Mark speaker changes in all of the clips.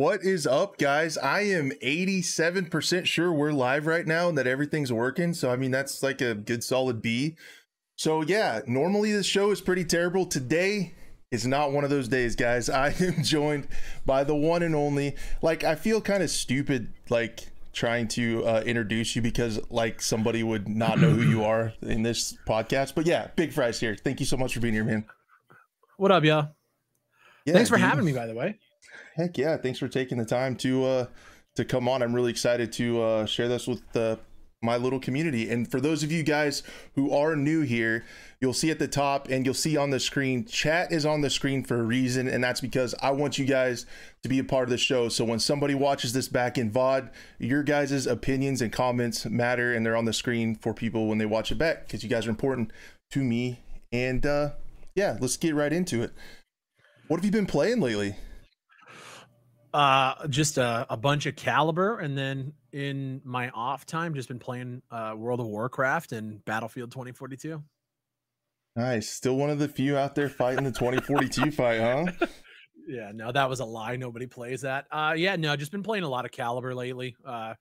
Speaker 1: What is up, guys? I am 87% sure we're live right now and that everything's working. So, I mean, that's like a good solid B. So, yeah, normally this show is pretty terrible. Today is not one of those days, guys. I am joined by the one and only, like, I feel kind of stupid, like, trying to uh, introduce you because, like, somebody would not know who you are in this podcast. But yeah, BigFry's here. Thank you so much for being here, man.
Speaker 2: What up, y'all?
Speaker 1: Yeah,
Speaker 2: Thanks for
Speaker 1: dude.
Speaker 2: having me, by the way.
Speaker 1: Heck yeah! Thanks for taking the time to uh to come on. I'm really excited to uh share this with uh, my little community. And for those of you guys who are new here, you'll see at the top and you'll see on the screen, chat is on the screen for a reason, and that's because I want you guys to be a part of the show. So when somebody watches this back in VOD, your guys' opinions and comments matter and they're on the screen for people when they watch it back because you guys are important to me. And uh yeah, let's get right into it. What have you been playing lately?
Speaker 2: Uh, just a, a bunch of caliber, and then in my off time, just been playing uh, World of Warcraft and Battlefield 2042.
Speaker 1: Nice. Still one of the few out there fighting the 2042 fight, huh?
Speaker 2: Yeah, no, that was a lie. Nobody plays that. Uh, yeah, no, just been playing a lot of caliber lately. Uh,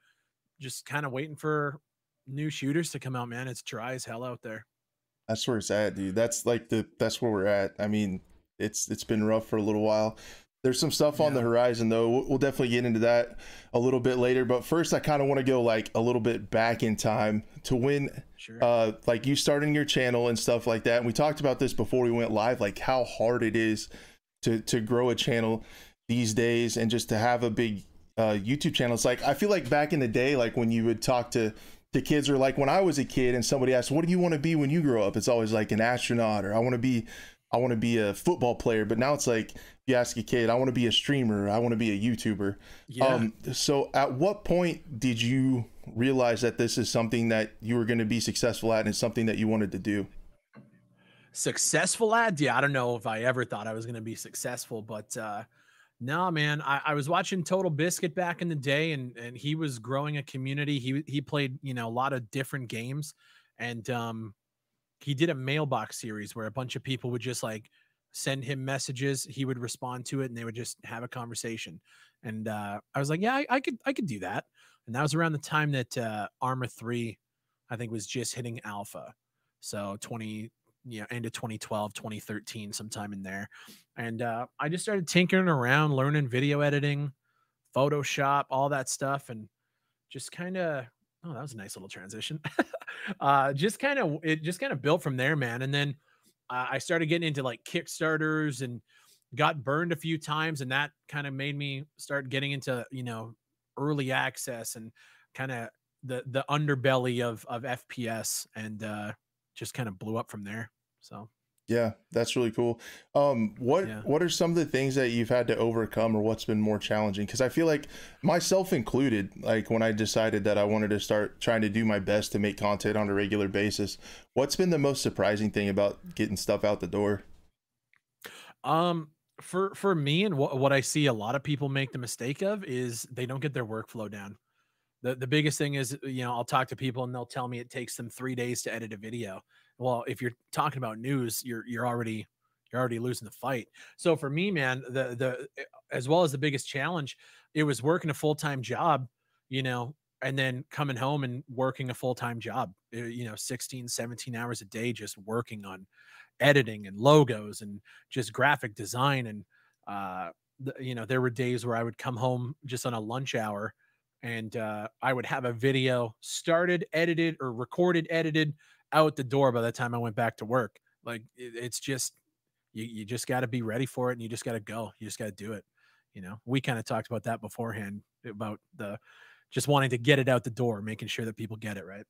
Speaker 2: just kind of waiting for new shooters to come out. Man, it's dry as hell out there.
Speaker 1: That's where it's at, dude. That's like the that's where we're at. I mean, it's it's been rough for a little while. There's some stuff on the horizon though. We'll, we'll definitely get into that a little bit later. But first, I kind of want to go like a little bit back in time to when
Speaker 2: Sure.
Speaker 1: uh like you starting your channel and stuff like that and we talked about this before we went live like how hard it is to to grow a channel these days and just to have a big uh youtube channel it's like i feel like back in the day like when you would talk to to kids or like when i was a kid and somebody asked what do you want to be when you grow up it's always like an astronaut or i want to be i want to be a football player but now it's like if you ask a kid i want to be a streamer i want to be a youtuber
Speaker 2: yeah.
Speaker 1: um, so at what point did you realize that this is something that you were going to be successful at and it's something that you wanted to do?
Speaker 2: successful at yeah i don't know if i ever thought i was going to be successful but uh no man I, I was watching TotalBiscuit back in the day and and he was growing a community he he played you know a lot of different games and um he did a mailbox series where a bunch of people would just like send him messages he would respond to it and they would just have a conversation. And uh i was like yeah i, I could i could do that. And that was around the time that uh Arma 3 i think was just hitting alpha. So 20 you know end of 2012 2013 sometime in there. And uh, i just started tinkering around learning video editing photoshop all that stuff and just kind of oh that was a nice little transition uh just kind of it just kind of built from there man and then uh, i started getting into like kickstarters and got burned a few times and that kind of made me start getting into you know early access and kind of the the underbelly of of fps and uh just kind of blew up from there. So
Speaker 1: Yeah, that's really cool. Um, what
Speaker 2: Yeah.
Speaker 1: what are some of the things that you've had to overcome, or what's been more challenging? Because I feel like myself included, like when I decided that I wanted to start trying to do my best to make content on a regular basis, what's been the most surprising thing about getting stuff out the door?
Speaker 2: um for for me and what what I see a lot of people make the mistake of is they don't get their workflow down. The the biggest thing is you know I'll talk to people and they'll tell me it takes them 3 days to edit a video. Well, if you're talking about news, you're you're already you're already losing the fight. So for me, man, the the as well as the biggest challenge, it was working a full-time job, you know, and then coming home and working a full-time job, uh, you know, 16, 17 hours a day just working on editing and logos and just graphic design and uh the, you know there were days where i would come home just on a lunch hour and uh i would have a video started edited or recorded edited out the door by the time i went back to work like it, it's just you, you just got to be ready for it and you just got to go you just got to do it you know we kind of talked about that beforehand about the just wanting to get it out the door making sure that people get it right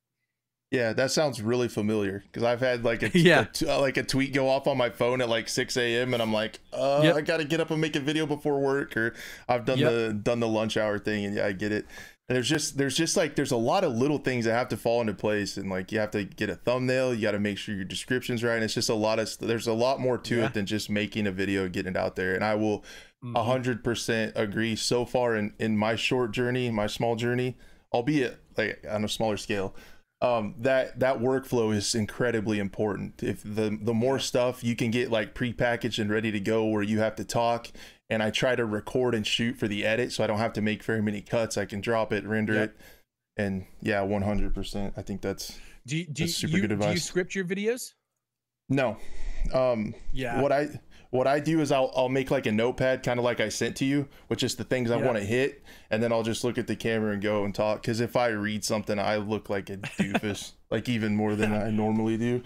Speaker 1: Yeah, that sounds really familiar because I've had like a,
Speaker 2: Yeah.
Speaker 1: a like a tweet go off on my phone at like 6 a.m. and I'm like, uh,
Speaker 2: Yep.
Speaker 1: I got to get up and make a video before work, or I've done
Speaker 2: Yep.
Speaker 1: the done the lunch hour thing, and yeah, I get it. And there's just there's just like there's a lot of little things that have to fall into place, and like you have to get a thumbnail, you got to make sure your description's right, and it's just a lot of there's a lot more to
Speaker 2: Yeah.
Speaker 1: it than just making a video, and getting it out there. And I will
Speaker 2: Mhm.
Speaker 1: a hundred percent agree. So far in in my short journey, my small journey, albeit like on a smaller scale, um, that that workflow is incredibly important. If the the more stuff you can get like prepackaged and ready to go, where you have to talk and I try to record and shoot for the edit so I don't have to make very many cuts. I can drop it, render yep. it, and yeah, 100%. I think that's
Speaker 2: do you, do, super you, good advice. do you script your videos?
Speaker 1: No. Um, yeah. What I what I do is I'll I'll make like a notepad, kind of like I sent to you, which is the things I yeah. want to hit, and then I'll just look at the camera and go and talk. Because if I read something, I look like a doofus, like even more than I normally do.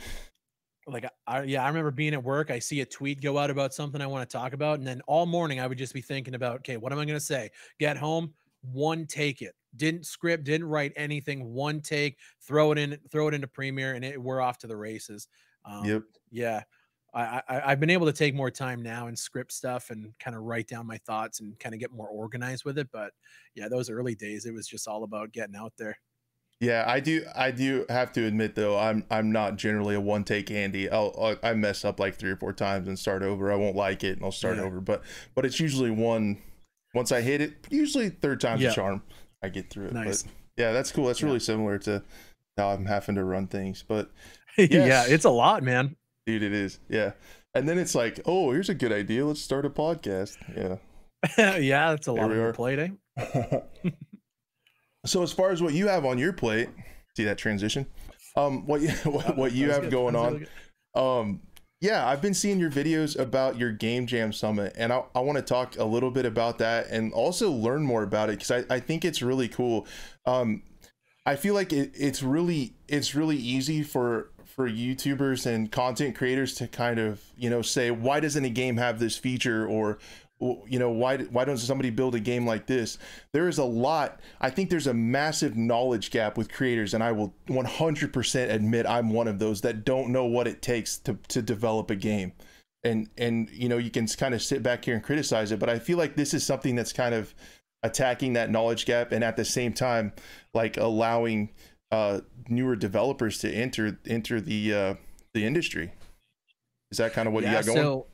Speaker 2: Like I yeah, I remember being at work. I see a tweet go out about something I want to talk about, and then all morning I would just be thinking about, okay, what am I going to say? Get home, one take it. Didn't script, didn't write anything. One take, throw it in, throw it into Premiere, and it, we're off to the races. Um, yep. Yeah. I, I have been able to take more time now and script stuff and kind of write down my thoughts and kind of get more organized with it. But yeah, those early days, it was just all about getting out there.
Speaker 1: Yeah, I do. I do have to admit though, I'm I'm not generally a one take Andy. I'll, I'll, i mess up like three or four times and start over. I won't like it and I'll start yeah. over. But but it's usually one. Once I hit it, usually third time's yeah. a charm. I get through it. Nice. But yeah, that's cool. That's yeah. really similar to how I'm having to run things. But
Speaker 2: yes. yeah, it's a lot, man
Speaker 1: dude it is yeah and then it's like oh here's a good idea let's start a podcast
Speaker 2: yeah yeah that's a lot of plate eh
Speaker 1: so as far as what you have on your plate see that transition? Um what you what, what you have good. going on really um yeah i've been seeing your videos about your game jam summit and i, I want to talk a little bit about that and also learn more about it because I, I think it's really cool. Um i feel like it, it's really it's really easy for for YouTubers and content creators to kind of you know say why doesn't a game have this feature? or you know why why doesn't somebody build a game like this there is a lot i think there's a massive knowledge gap with creators and i will 100% admit i'm one of those that don't know what it takes to to develop a game and and you know you can kind of sit back here and criticize it but i feel like this is something that's kind of attacking that knowledge gap and at the same time like allowing uh, newer developers to enter enter the uh, the industry. Is that kind of what yeah, you got going?
Speaker 2: So,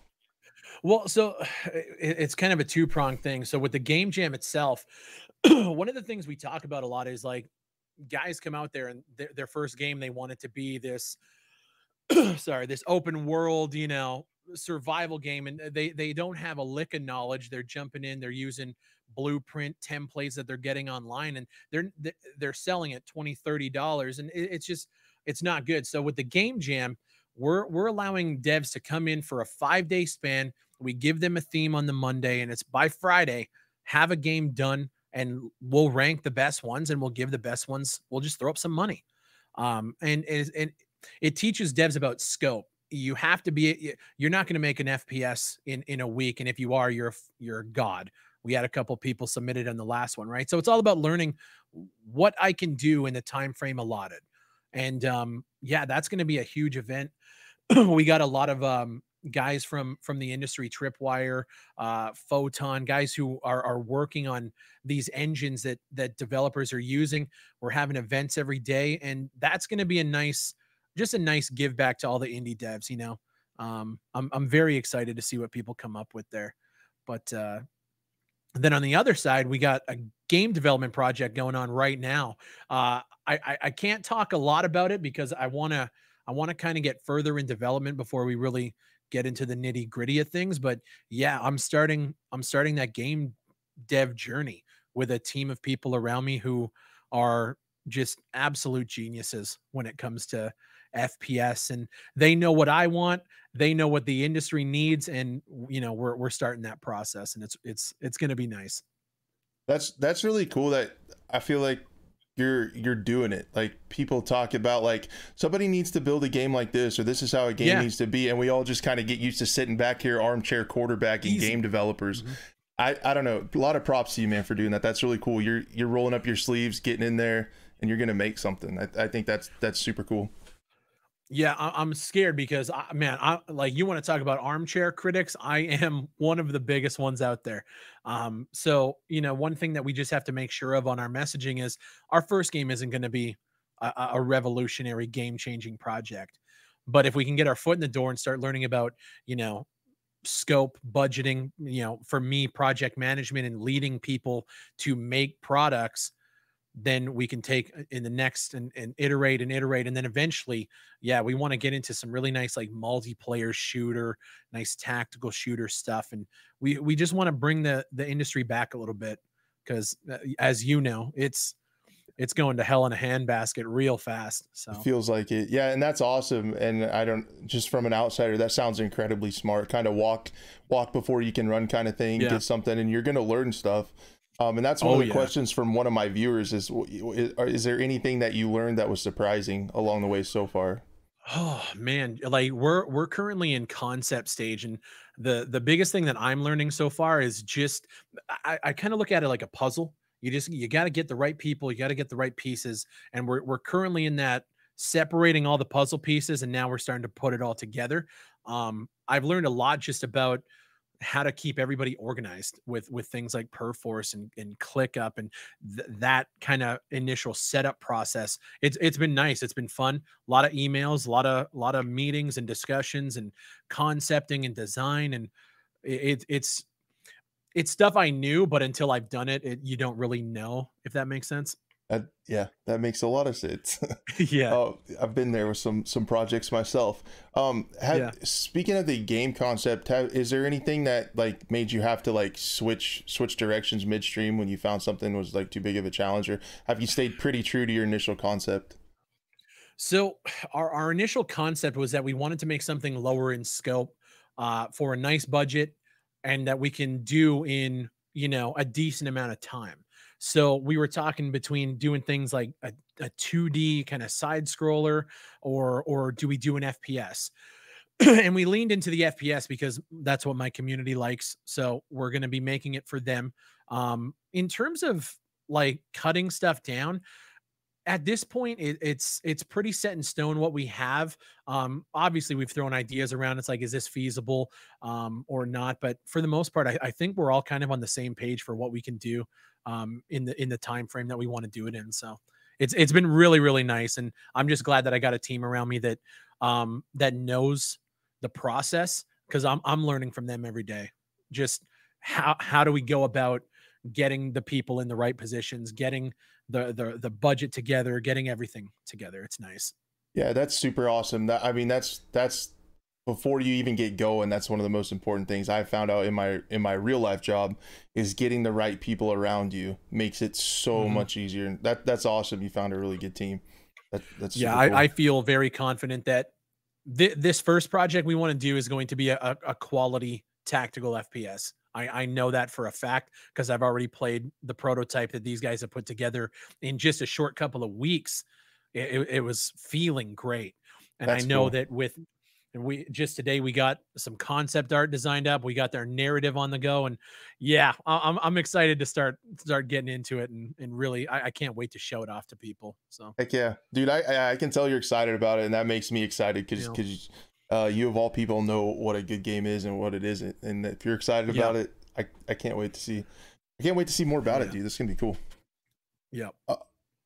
Speaker 2: well, so it's kind of a two pronged thing. So with the game jam itself, one of the things we talk about a lot is like guys come out there and their, their first game they want it to be this sorry this open world you know survival game and uh, they they don't have a lick of knowledge they're jumping in they're using blueprint templates that they're getting online and they're they're selling at 20 30 dollars and it's just it's not good so with the game jam we're we're allowing devs to come in for a five day span we give them a theme on the monday and it's by friday have a game done and we'll rank the best ones and we'll give the best ones we'll just throw up some money. Um and and, and it teaches devs about scope. You have to be you're not going to make an fps in in a week and if you are you're you're god. We had a couple people submitted on the last one right? So it's all about learning what i can do in the time frame allotted. And um yeah that's going to be a huge event. We got a lot of um guys from from the industry tripwire uh photon guys who are are working on these engines that that developers are using. We're having events every day and that's going to be a nice just a nice give back to all the indie devs you know? Um i'm i'm very excited to see what people come up with there. But uh then on the other side, we got a game development project going on right now. Uh, I, I, I can't talk a lot about it because I want to I want to kind of get further in development before we really get into the nitty gritty of things. But yeah, I'm starting I'm starting that game dev journey with a team of people around me who are just absolute geniuses when it comes to FPS and they know what I want, they know what the industry needs and you know, we're we're starting that process and it's it's it's going to be nice.
Speaker 1: That's that's really cool that I feel like you're you're doing it. Like people talk about like somebody needs to build a game like this or this is how a game yeah. needs to be and we all just kind of get used to sitting back here armchair quarterbacking Easy. game developers. Mm-hmm. I, I don't know. A lot of props to you, man, for doing that. That's really cool. You're you're rolling up your sleeves, getting in there, and you're gonna make something. I, I think that's that's super cool.
Speaker 2: Yeah, I, am scared because I, man, I like you want to talk about armchair critics. I am one of the biggest ones out there. Um, so you know, one thing that we just have to make sure of on our messaging is our first game isn't going to be a, a revolutionary, game-changing project. But if we can get our foot in the door and start learning about, you know, scope budgeting you know for me project management and leading people to make products then we can take uh, in the next and, and iterate and iterate and then eventually yeah we want to get into some really nice like multiplayer shooter nice tactical shooter stuff and we we just want to bring the the industry back a little bit because uh, as you know it's it's going to hell in a handbasket real fast so
Speaker 1: it feels like it yeah and that's awesome and i don't just from an outsider that sounds incredibly smart kind of walk walk before you can run kind of thing yeah. get something and you're going to learn stuff um, and that's one oh, of the yeah. questions from one of my viewers is, is, is there anything that you learned that was surprising along the way so far?
Speaker 2: Oh man, like we're we're currently in concept stage, and the the biggest thing that I'm learning so far is just I, I kind of look at it like a puzzle. You just you got to get the right people, you got to get the right pieces, and we're we're currently in that separating all the puzzle pieces, and now we're starting to put it all together. Um, I've learned a lot just about how to keep everybody organized with with things like perforce and, and ClickUp and th- that kind of initial setup process. It's it's been nice. It's been fun. A lot of emails a lot of a lot of meetings and discussions and concepting and design and it, it's it's stuff i knew but until i've done it, it you don't really know if that makes sense
Speaker 1: that, yeah, that makes a lot of sense.
Speaker 2: yeah, uh,
Speaker 1: I've been there with some some projects myself. Um, have, yeah. speaking of the game concept, have, is there anything that like made you have to like switch switch directions midstream when you found something was like too big of a challenge, or have you stayed pretty true to your initial concept?
Speaker 2: So our our initial concept was that we wanted to make something lower in scope, uh, for a nice budget, and that we can do in you know a decent amount of time. So we were talking between doing things like a, a 2D kind of side scroller or or do we do an FPS? and we leaned into the FPS because that's what my community likes. So we're going to be making it for them. Um, in terms of like cutting stuff down, at this point it, it's it's pretty set in stone what we have um obviously we've thrown ideas around it's like is this feasible um or not but for the most part I, I think we're all kind of on the same page for what we can do um, in the in the time frame that we want to do it in. So it's it's been really really nice, and I'm just glad that I got a team around me that um, that knows the process because I'm I'm learning from them every day. Just how how do we go about getting the people in the right positions, getting the the the budget together, getting everything together. It's nice.
Speaker 1: Yeah, that's super awesome. That I mean, that's that's before you even get going that's one of the most important things i found out in my in my real life job is getting the right people around you makes it so mm-hmm. much easier that that's awesome you found a really good team that, that's
Speaker 2: yeah cool. I, I, feel very confident that th- this first project we want to do is going to be a, a quality tactical fps I, I know that for a fact because I've already played the prototype that these guys have put together in just a short couple of weeks. It, it, it was feeling great. And That's I know cool. that with and we just today we got some concept art designed up we got their narrative on the go and yeah i'm, I'm excited to start start getting into it and, and really I, I can't wait to show it off to people so.
Speaker 1: Heck yeah. Dude i i can tell you're excited about it and that makes me excited because because uh, you of all people know what a good game is and what it isn't and if you're excited about it i i can't wait to see i can't wait to see more about yeah. it dude. This is gonna be cool.
Speaker 2: Yeah
Speaker 1: uh,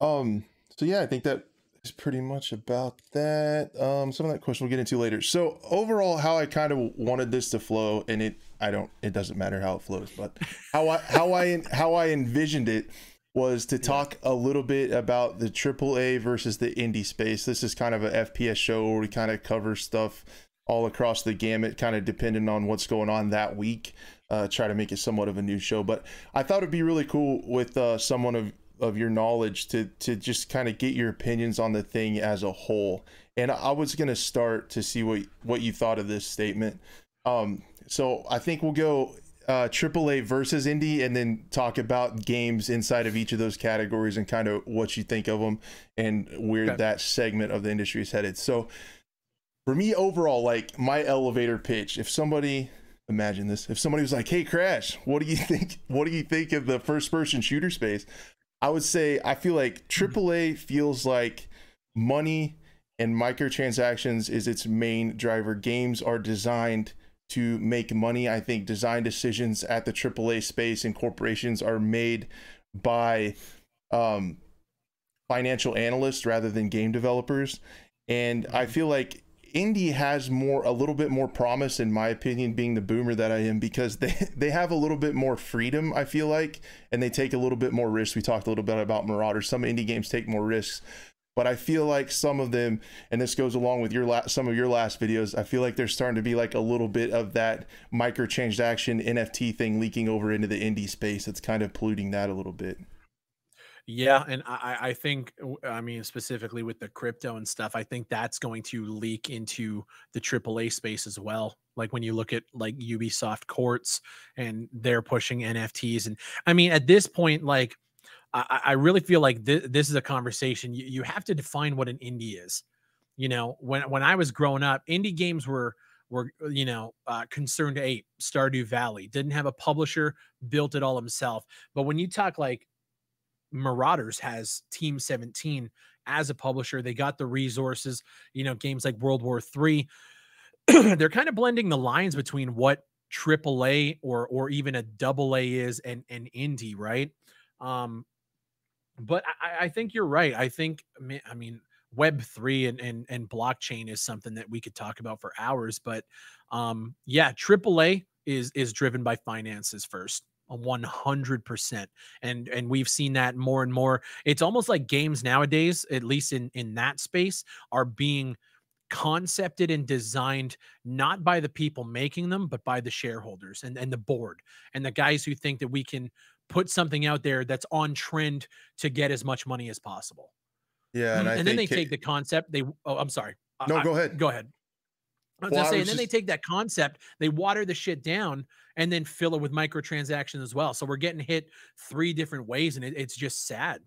Speaker 1: um so yeah i think that is pretty much about that. Um, some of that question we'll get into later. So overall, how I kind of wanted this to flow, and it I don't it doesn't matter how it flows, but how I how I how I envisioned it was to talk a little bit about the AAA versus the indie space. This is kind of a FPS show where we kind of cover stuff all across the gamut, kind of depending on what's going on that week. Uh, try to make it somewhat of a new show, but I thought it'd be really cool with uh, someone of of your knowledge to to just kind of get your opinions on the thing as a whole. And I was gonna start to see what what you thought of this statement. Um, so I think we'll go uh, AAA versus indie, and then talk about games inside of each of those categories and kind of what you think of them and where okay. that segment of the industry is headed. So for me overall, like my elevator pitch, if somebody imagine this, if somebody was like, "Hey, Crash, what do you think? What do you think of the first person shooter space?" I would say I feel like AAA feels like money and microtransactions is its main driver. Games are designed to make money. I think design decisions at the AAA space and corporations are made by um, financial analysts rather than game developers. And I feel like Indie has more a little bit more promise in my opinion being the boomer that I am because they they have a little bit more freedom I feel like and they take a little bit more risks. We talked a little bit about Marauders. Some indie games take more risks, but I feel like some of them and this goes along with your last some of your last videos. I feel like there's starting to be like a little bit of that microtransaction NFT thing leaking over into the indie space. It's kind of polluting that a little bit.
Speaker 2: Yeah, and I, I think I mean specifically with the crypto and stuff, I think that's going to leak into the AAA space as well. Like when you look at like Ubisoft Quartz and they're pushing NFTs, and I mean at this point, like I, I really feel like th- this is a conversation you, you have to define what an indie is. You know, when when I was growing up, indie games were were you know uh, ConcernedApe stardew valley didn't have a publisher built it all himself but when you talk like Marauders has Team 17 as a publisher. They got the resources, you know, games like World War Three. They're kind of blending the lines between what AAA or or even a double A is and and indie, right? Um, but I, I think you're right. I think I mean Web three and, and and blockchain is something that we could talk about for hours. But um, yeah, AAA is is driven by finances first. 100% and and we've seen that more and more. It's almost like games nowadays at least in in that space are being concepted and designed not by the people making them but by the shareholders and and the board and the guys who think that we can put something out there that's on trend to get as much money as possible.
Speaker 1: Yeah
Speaker 2: and, and then they take the concept they oh i'm sorry
Speaker 1: no go ahead.
Speaker 2: go ahead I was well, say, and then just... they take that concept, they water the shit down, and then fill it with microtransactions as well. So we're getting hit three different ways, and it, it's just sad.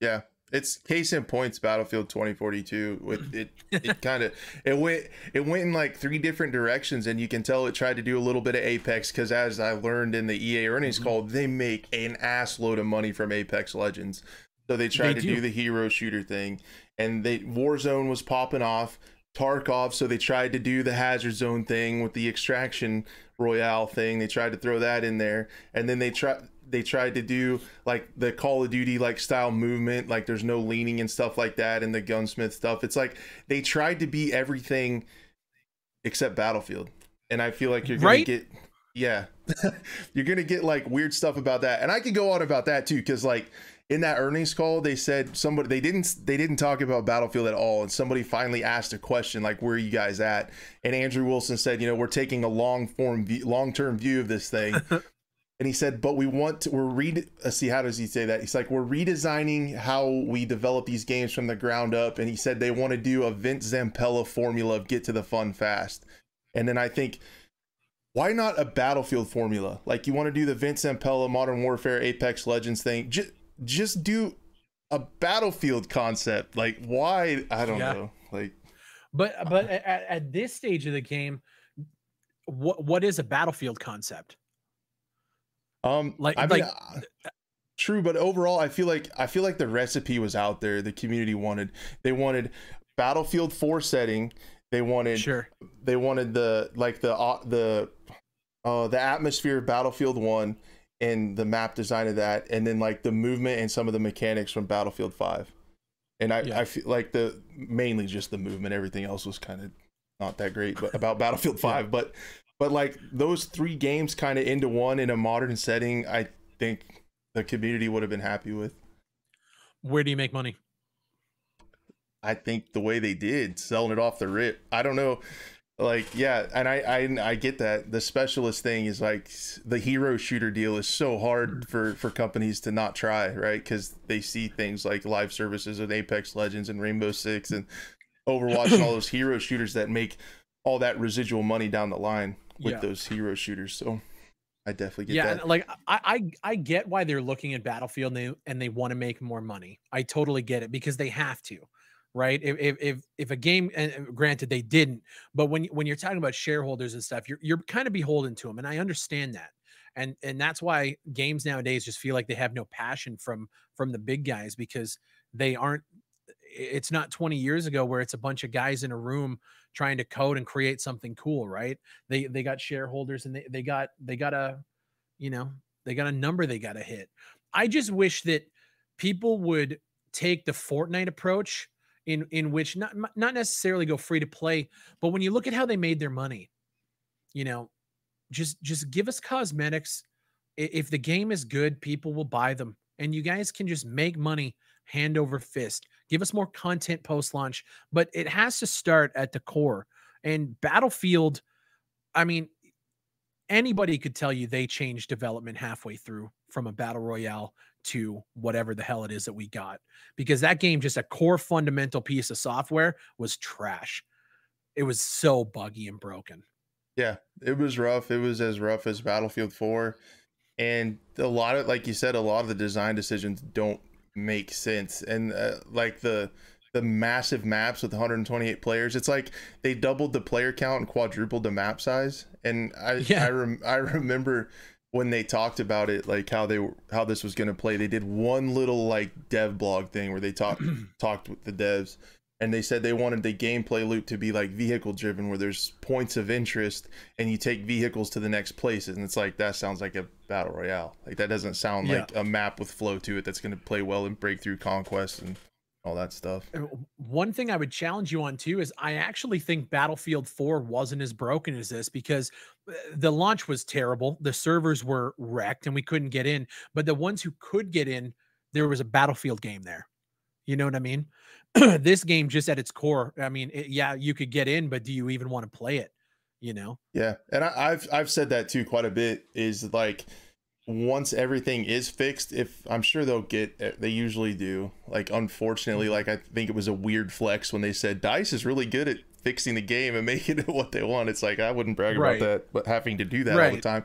Speaker 1: Yeah, it's case in points. Battlefield 2042 with it. It kind of it went it went in like three different directions, and you can tell it tried to do a little bit of Apex because, as I learned in the EA earnings mm-hmm. call, they make an ass load of money from Apex Legends. So they tried they to do. do the hero shooter thing, and they Warzone was popping off Tarkov, so they tried to do the hazard zone thing with the extraction royale thing. They tried to throw that in there, and then they try they tried to do like the Call of Duty like style movement, like there's no leaning and stuff like that, and the gunsmith stuff. It's like they tried to be everything except Battlefield, and I feel like you're gonna right? get yeah, you're gonna get like weird stuff about that, and I could go on about that too, because like in that earnings call they said somebody they didn't they didn't talk about battlefield at all. And somebody finally asked a question like where are you guys at? And andrew wilson said you know we're taking a long form long term view of this thing. And he said but we want to we're read uh, see how does he say that? He's like we're redesigning how we develop these games from the ground up. And he said they want to do a vince zampella formula of get to the fun fast. And then i think why not a battlefield formula? Like you want to do the vince zampella modern warfare apex legends thing. Just just do a battlefield concept. Like why? I don't yeah. know. Like,
Speaker 2: but but at, at this stage of the game, what what is a battlefield concept?
Speaker 1: Um, like I mean, like. Uh, true, but overall, I feel like I feel like the recipe was out there. The community wanted they wanted Battlefield Four setting. They wanted
Speaker 2: sure.
Speaker 1: They wanted the like the uh, the uh, the atmosphere of Battlefield One and the map design of that, and then like the movement and some of the mechanics from Battlefield Five. And I, yeah. I feel like the mainly just the movement. Everything else was kind of not that great, but about Battlefield Five. Yeah. But but like those three games kind of into one in a modern setting, I think the community would have been happy with.
Speaker 2: Where do you make money?
Speaker 1: I think the way they did, selling it off the rip. I don't know like yeah and I, I i get that. The specialist thing is like the hero shooter deal is so hard for for companies to not try right? Because they see things like live services with apex legends and rainbow six and overwatch and all those hero shooters that make all that residual money down the line with yeah. those hero shooters. So i definitely get yeah, that.
Speaker 2: like I, I i get why they're looking at battlefield and they and they want to make more money. I totally get it because they have to right? If if if, a game, and granted they didn't, but when when you're talking about shareholders and stuff, you're you're kind of beholden to them, and I understand that, and and that's why games nowadays just feel like they have no passion from from the big guys because they aren't. It's not 20 years ago where it's a bunch of guys in a room trying to code and create something cool, right? They they got shareholders and they they got they got a, you know, they got a number they got to hit. I just wish that people would take the Fortnite approach in in which not not necessarily go free to play, but when you look at how they made their money, you know, just just give us cosmetics. If the game is good, people will buy them, and you guys can just make money hand over fist. Give us more content post launch, but it has to start at the core. And Battlefield, I mean, anybody could tell you they changed development halfway through from a battle royale to whatever the hell it is that we got because that game just a core fundamental piece of software was trash. It was so buggy and broken.
Speaker 1: Yeah it was rough. It was as rough as battlefield 4 and a lot of like you said a lot of the design decisions don't make sense and uh, like the the massive maps with 128 players it's like they doubled the player count and quadrupled the map size and i yeah. I, rem- I remember when they talked about it like how they were how this was going to play they did one little like dev blog thing where they talked talked with the devs and they said they wanted the gameplay loop to be like vehicle driven where there's points of interest and you take vehicles to the next places and it's like that sounds like a battle royale like that doesn't sound yeah. like a map with flow to it that's going to play well in breakthrough conquest and all that stuff.
Speaker 2: One thing I would challenge you on too is I actually think Battlefield 4 wasn't as broken as this because uh, the launch was terrible. The servers were wrecked and we couldn't get in. But the ones who could get in, there was a Battlefield game there. You know what I mean? this game, just at its core, I mean, it, yeah, you could get in, but do you even want to play it? You know?
Speaker 1: Yeah, and I, I've I've said that too quite a bit. Is like once everything is fixed if i'm sure they'll get eh, they usually do. Like unfortunately like i think it was a weird flex when they said dice is really good at fixing the game and making it what they want. It's like i wouldn't brag right. about that but having to do that right. all the time.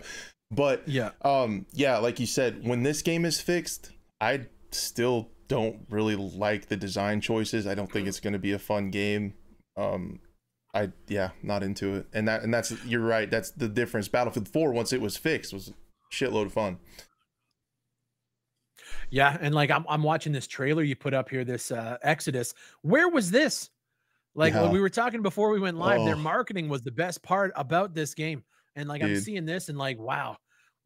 Speaker 1: But
Speaker 2: yeah.
Speaker 1: um yeah like you said when this game is fixed i still don't really like the design choices. I don't think it's going to be a fun game. Um i yeah not into it. And that and that's you're right that's the difference. Battlefield 4 once it was fixed was shitload of fun.
Speaker 2: Yeah, and like I'm I'm watching this trailer you put up here, this uh Exodus. Where was this? Like yeah. when we were talking before we went live, oh. their marketing was the best part about this game. And like Dude. I'm seeing this and like, wow,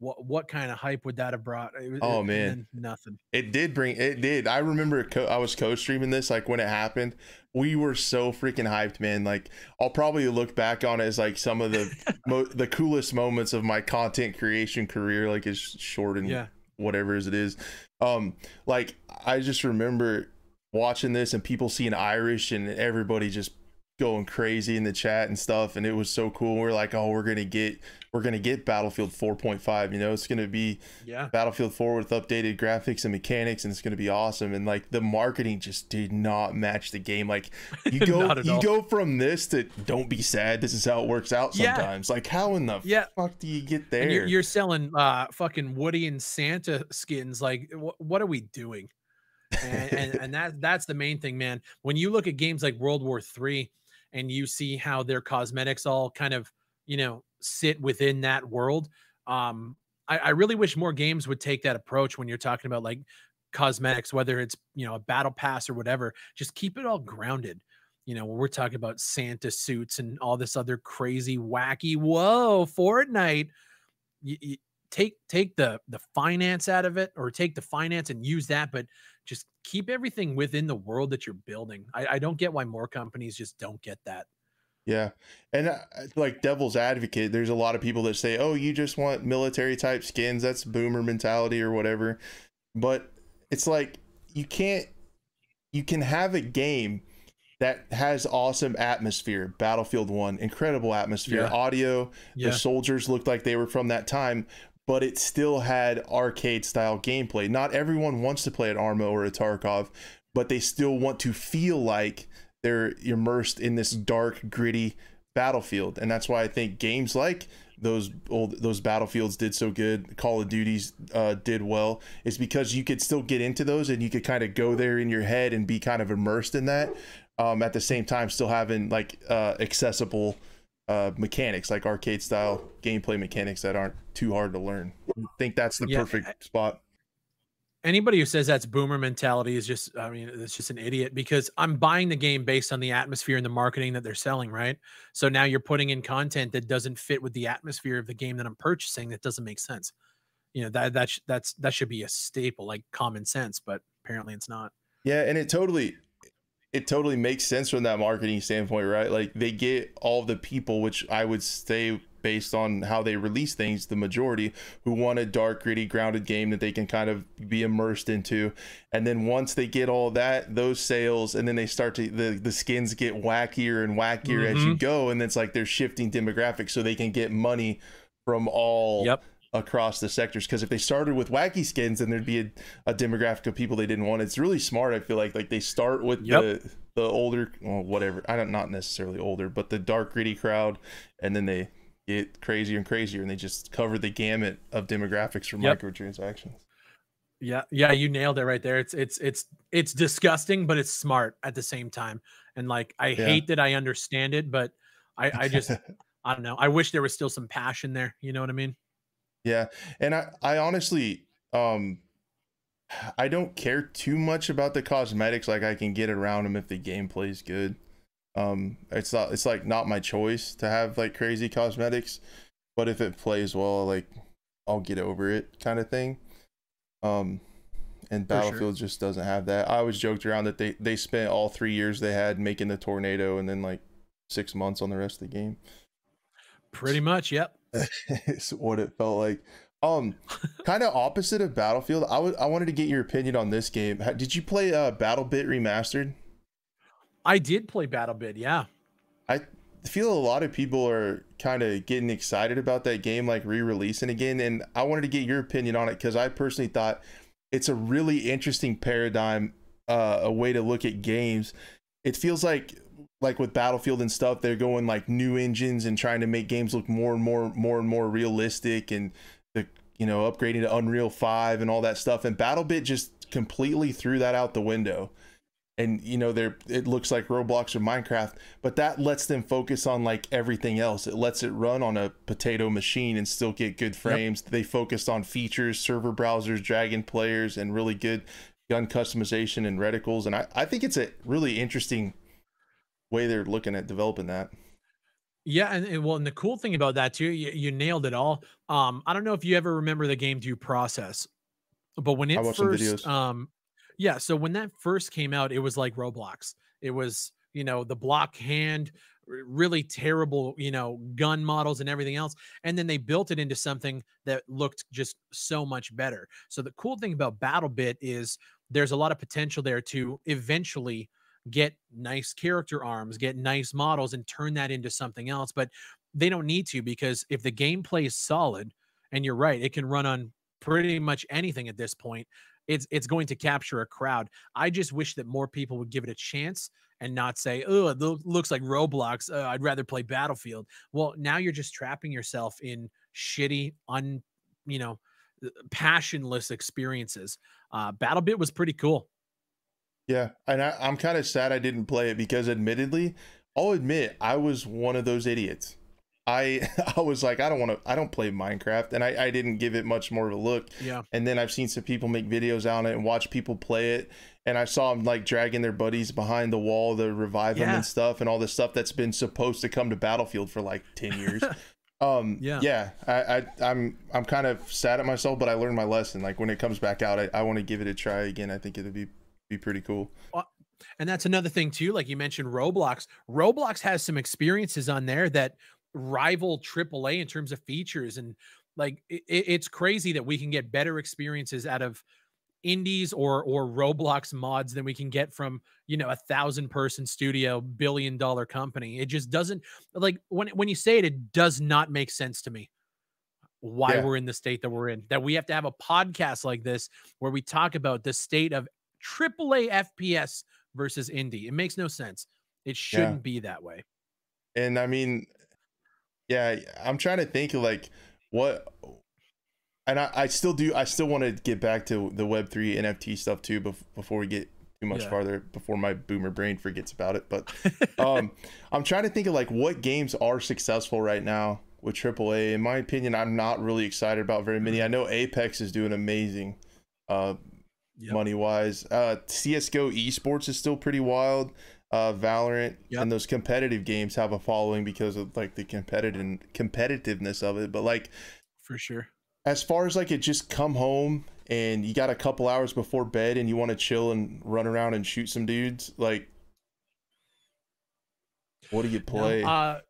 Speaker 2: what what kind of hype would that have brought?
Speaker 1: It, oh
Speaker 2: it,
Speaker 1: man,
Speaker 2: nothing.
Speaker 1: It did bring it did. I remember co- I was co-streaming this like when it happened. We were so freaking hyped, man. Like I'll probably look back on it as like some of the mo- the coolest moments of my content creation career. Like it's short and yeah. whatever as it is. Um, like I just remember watching this and people seeing Irish and everybody just going crazy in the chat and stuff and it was so cool. We're like oh we're gonna get we're gonna get battlefield 4.5 you know? It's gonna be
Speaker 2: yeah.
Speaker 1: Battlefield 4 with updated graphics and mechanics and it's gonna be awesome. And like the marketing just did not match the game. Like you go you all. go from this to don't be sad this is how it works out sometimes. Yeah. like how in the yeah. fuck do you get there
Speaker 2: you're, you're, selling uh fucking woody and santa skins. Like wh- what are we doing? And, and, and that that's the main thing man. When you look at games like world war three and you see how their cosmetics all kind of you know sit within that world um I, I really wish more games would take that approach when you're talking about like cosmetics whether it's you know a battle pass or whatever just keep it all grounded you know, when we're talking about Santa suits and all this other crazy, wacky, whoa, Fortnite. Take take the the finance out of it, or take the finance and use that, but just keep everything within the world that you're building. I, I don't get why more companies just don't get that.
Speaker 1: Yeah. And uh, like devil's advocate, there's a lot of people that say, oh, you just want military type skins. That's boomer mentality or whatever. But it's like, you can't, you can have a game that has awesome atmosphere. Battlefield 1, incredible atmosphere, yeah. audio. Yeah. The soldiers looked like they were from that time, but it still had arcade style gameplay. Not everyone wants to play an Arma or a Tarkov, but they still want to feel like they're immersed in this dark, gritty battlefield. And that's why I think games like those old those battlefields did so good call of duties uh, did well is because you could still get into those and you could kind of go there in your head and be kind of immersed in that um, at the same time still having like uh, accessible uh, mechanics, like arcade style gameplay mechanics that aren't too hard to learn. I think that's the yeah. perfect spot.
Speaker 2: Anybody who says that's boomer mentality is just, I mean, it's just an idiot because I'm buying the game based on the atmosphere and the marketing that they're selling, right? So now you're putting in content that doesn't fit with the atmosphere of the game that I'm purchasing. That doesn't make sense. You know that that that's that should be a staple, like common sense, but apparently it's not.
Speaker 1: Yeah, and it totally it totally makes sense from that marketing standpoint, right? Like they get all the people, which I would say based on how they release things, the majority who want a dark, gritty, grounded game that they can kind of be immersed into. And then once they get all that, those sales, and then they start to the the skins get wackier and wackier mm-hmm. as you mm-hmm. go, and it's like they're shifting demographics so they can get money from all
Speaker 2: yep
Speaker 1: across the sectors because if they started with wacky skins then there'd be a, a, demographic of people they didn't want it's really smart i feel like like they start with yep. the the older well, whatever i don't not necessarily older but the dark gritty crowd and then they get crazier and crazier and they just cover the gamut of demographics for yep. microtransactions
Speaker 2: yeah yeah you nailed it right there it's it's it's it's disgusting but it's smart at the same time and like i yeah. hate that i understand it but i i just i don't know i wish there was still some passion there you know what i mean
Speaker 1: yeah, and I I honestly um I don't care too much about the cosmetics. Like I can get around them if the gameplay is good. Um, it's not it's like not my choice to have like crazy cosmetics, but if it plays well, like I'll get over it, kind of thing. Um, and Battlefield sure. just doesn't have that. I always joked around that they they spent all three years they had making the tornado, and then like six months on the rest of the game.
Speaker 2: Pretty much, yep.
Speaker 1: Is what it felt like. Um, kind of opposite of Battlefield. I would I wanted to get your opinion on this game. Did you play uh BattleBit Remastered?
Speaker 2: I did play BattleBit. Yeah.
Speaker 1: I feel a lot of people are kind of getting excited about that game, like re-releasing again, and I wanted to get your opinion on it because I personally thought it's a really interesting paradigm, uh, a way to look at games. It feels like like with Battlefield and stuff, they're going like new engines and trying to make games look more and more, more and more realistic, and the you know upgrading to Unreal Five and all that stuff. And BattleBit just completely threw that out the window. And you know, they're it looks like Roblox or Minecraft, but that lets them focus on like everything else. It lets it run on a potato machine and still get good frames. Yep. They focused on features, server browsers, dragon players, and really good gun customization and reticles. And I, I think it's a really interesting way they're looking at developing that.
Speaker 2: Yeah, and, and, well, and the cool thing about that too, you, you, nailed it all. Um, I don't know if you ever remember the game Due Process, but when it first, um, yeah, so when that first came out, it was like Roblox. It was you know the block hand, really terrible you know gun models and everything else, and then they built it into something that looked just so much better. So the cool thing about BattleBit is there's a lot of potential there to eventually get nice character arms, get nice models, and turn that into something else. But they don't need to because if the gameplay is solid, and you're right, it can run on pretty much anything at this point. It's it's going to capture a crowd. I just wish that more people would give it a chance and not say, "Oh, it looks like Roblox. Uh, I'd rather play Battlefield." Well, now you're just trapping yourself in shitty, un, you know, uh, passionless experiences. Uh, BattleBit was pretty cool.
Speaker 1: Yeah, and I, I'm kind of sad I didn't play it because, admittedly, I'll admit I was one of those idiots. I I was like, I don't want to, I don't play Minecraft, and I, I didn't give it much more of a look.
Speaker 2: Yeah.
Speaker 1: And then I've seen some people make videos on it and watch people play it, and I saw them like dragging their buddies behind the wall to revive yeah. them and stuff, and all this stuff that's been supposed to come to Battlefield for like ten years. um, yeah, yeah. I, I I'm I'm kind of sad at myself, but I learned my lesson. Like when it comes back out, I, I want to give it a try again. I think it'd be be pretty cool.
Speaker 2: Well, and that's another thing too. Like you mentioned, Roblox. Roblox has some experiences on there that rival AAA in terms of features, and like it, it's crazy that we can get better experiences out of indies or or Roblox mods than we can get from you know a thousand person studio billion dollar company. It just doesn't like when when you say it, it does not make sense to me why yeah. we're in the state that we're in. That we have to have a podcast like this where we talk about the state of AAA FPS versus indie. It makes no sense. It shouldn't yeah. be that way.
Speaker 1: And I mean, yeah, I'm trying to think of like what, and I, I still do. I still want to get back to the Web three NFT stuff too. before we get too much yeah. farther, before my boomer brain forgets about it. But um, I'm trying to think of like what games are successful right now with AAA. In my opinion, I'm not really excited about very many. I know Apex is doing amazing. Uh, yep. money wise. Uh, CS:GO esports is still pretty wild. Uh, Valorant yep. and those competitive games have a following because of like the competitive competitiveness of it. But like,
Speaker 2: for sure,
Speaker 1: as far as like it just come home and you got a couple hours before bed and you want to chill and run around and shoot some dudes, like What do you play?
Speaker 2: No, uh,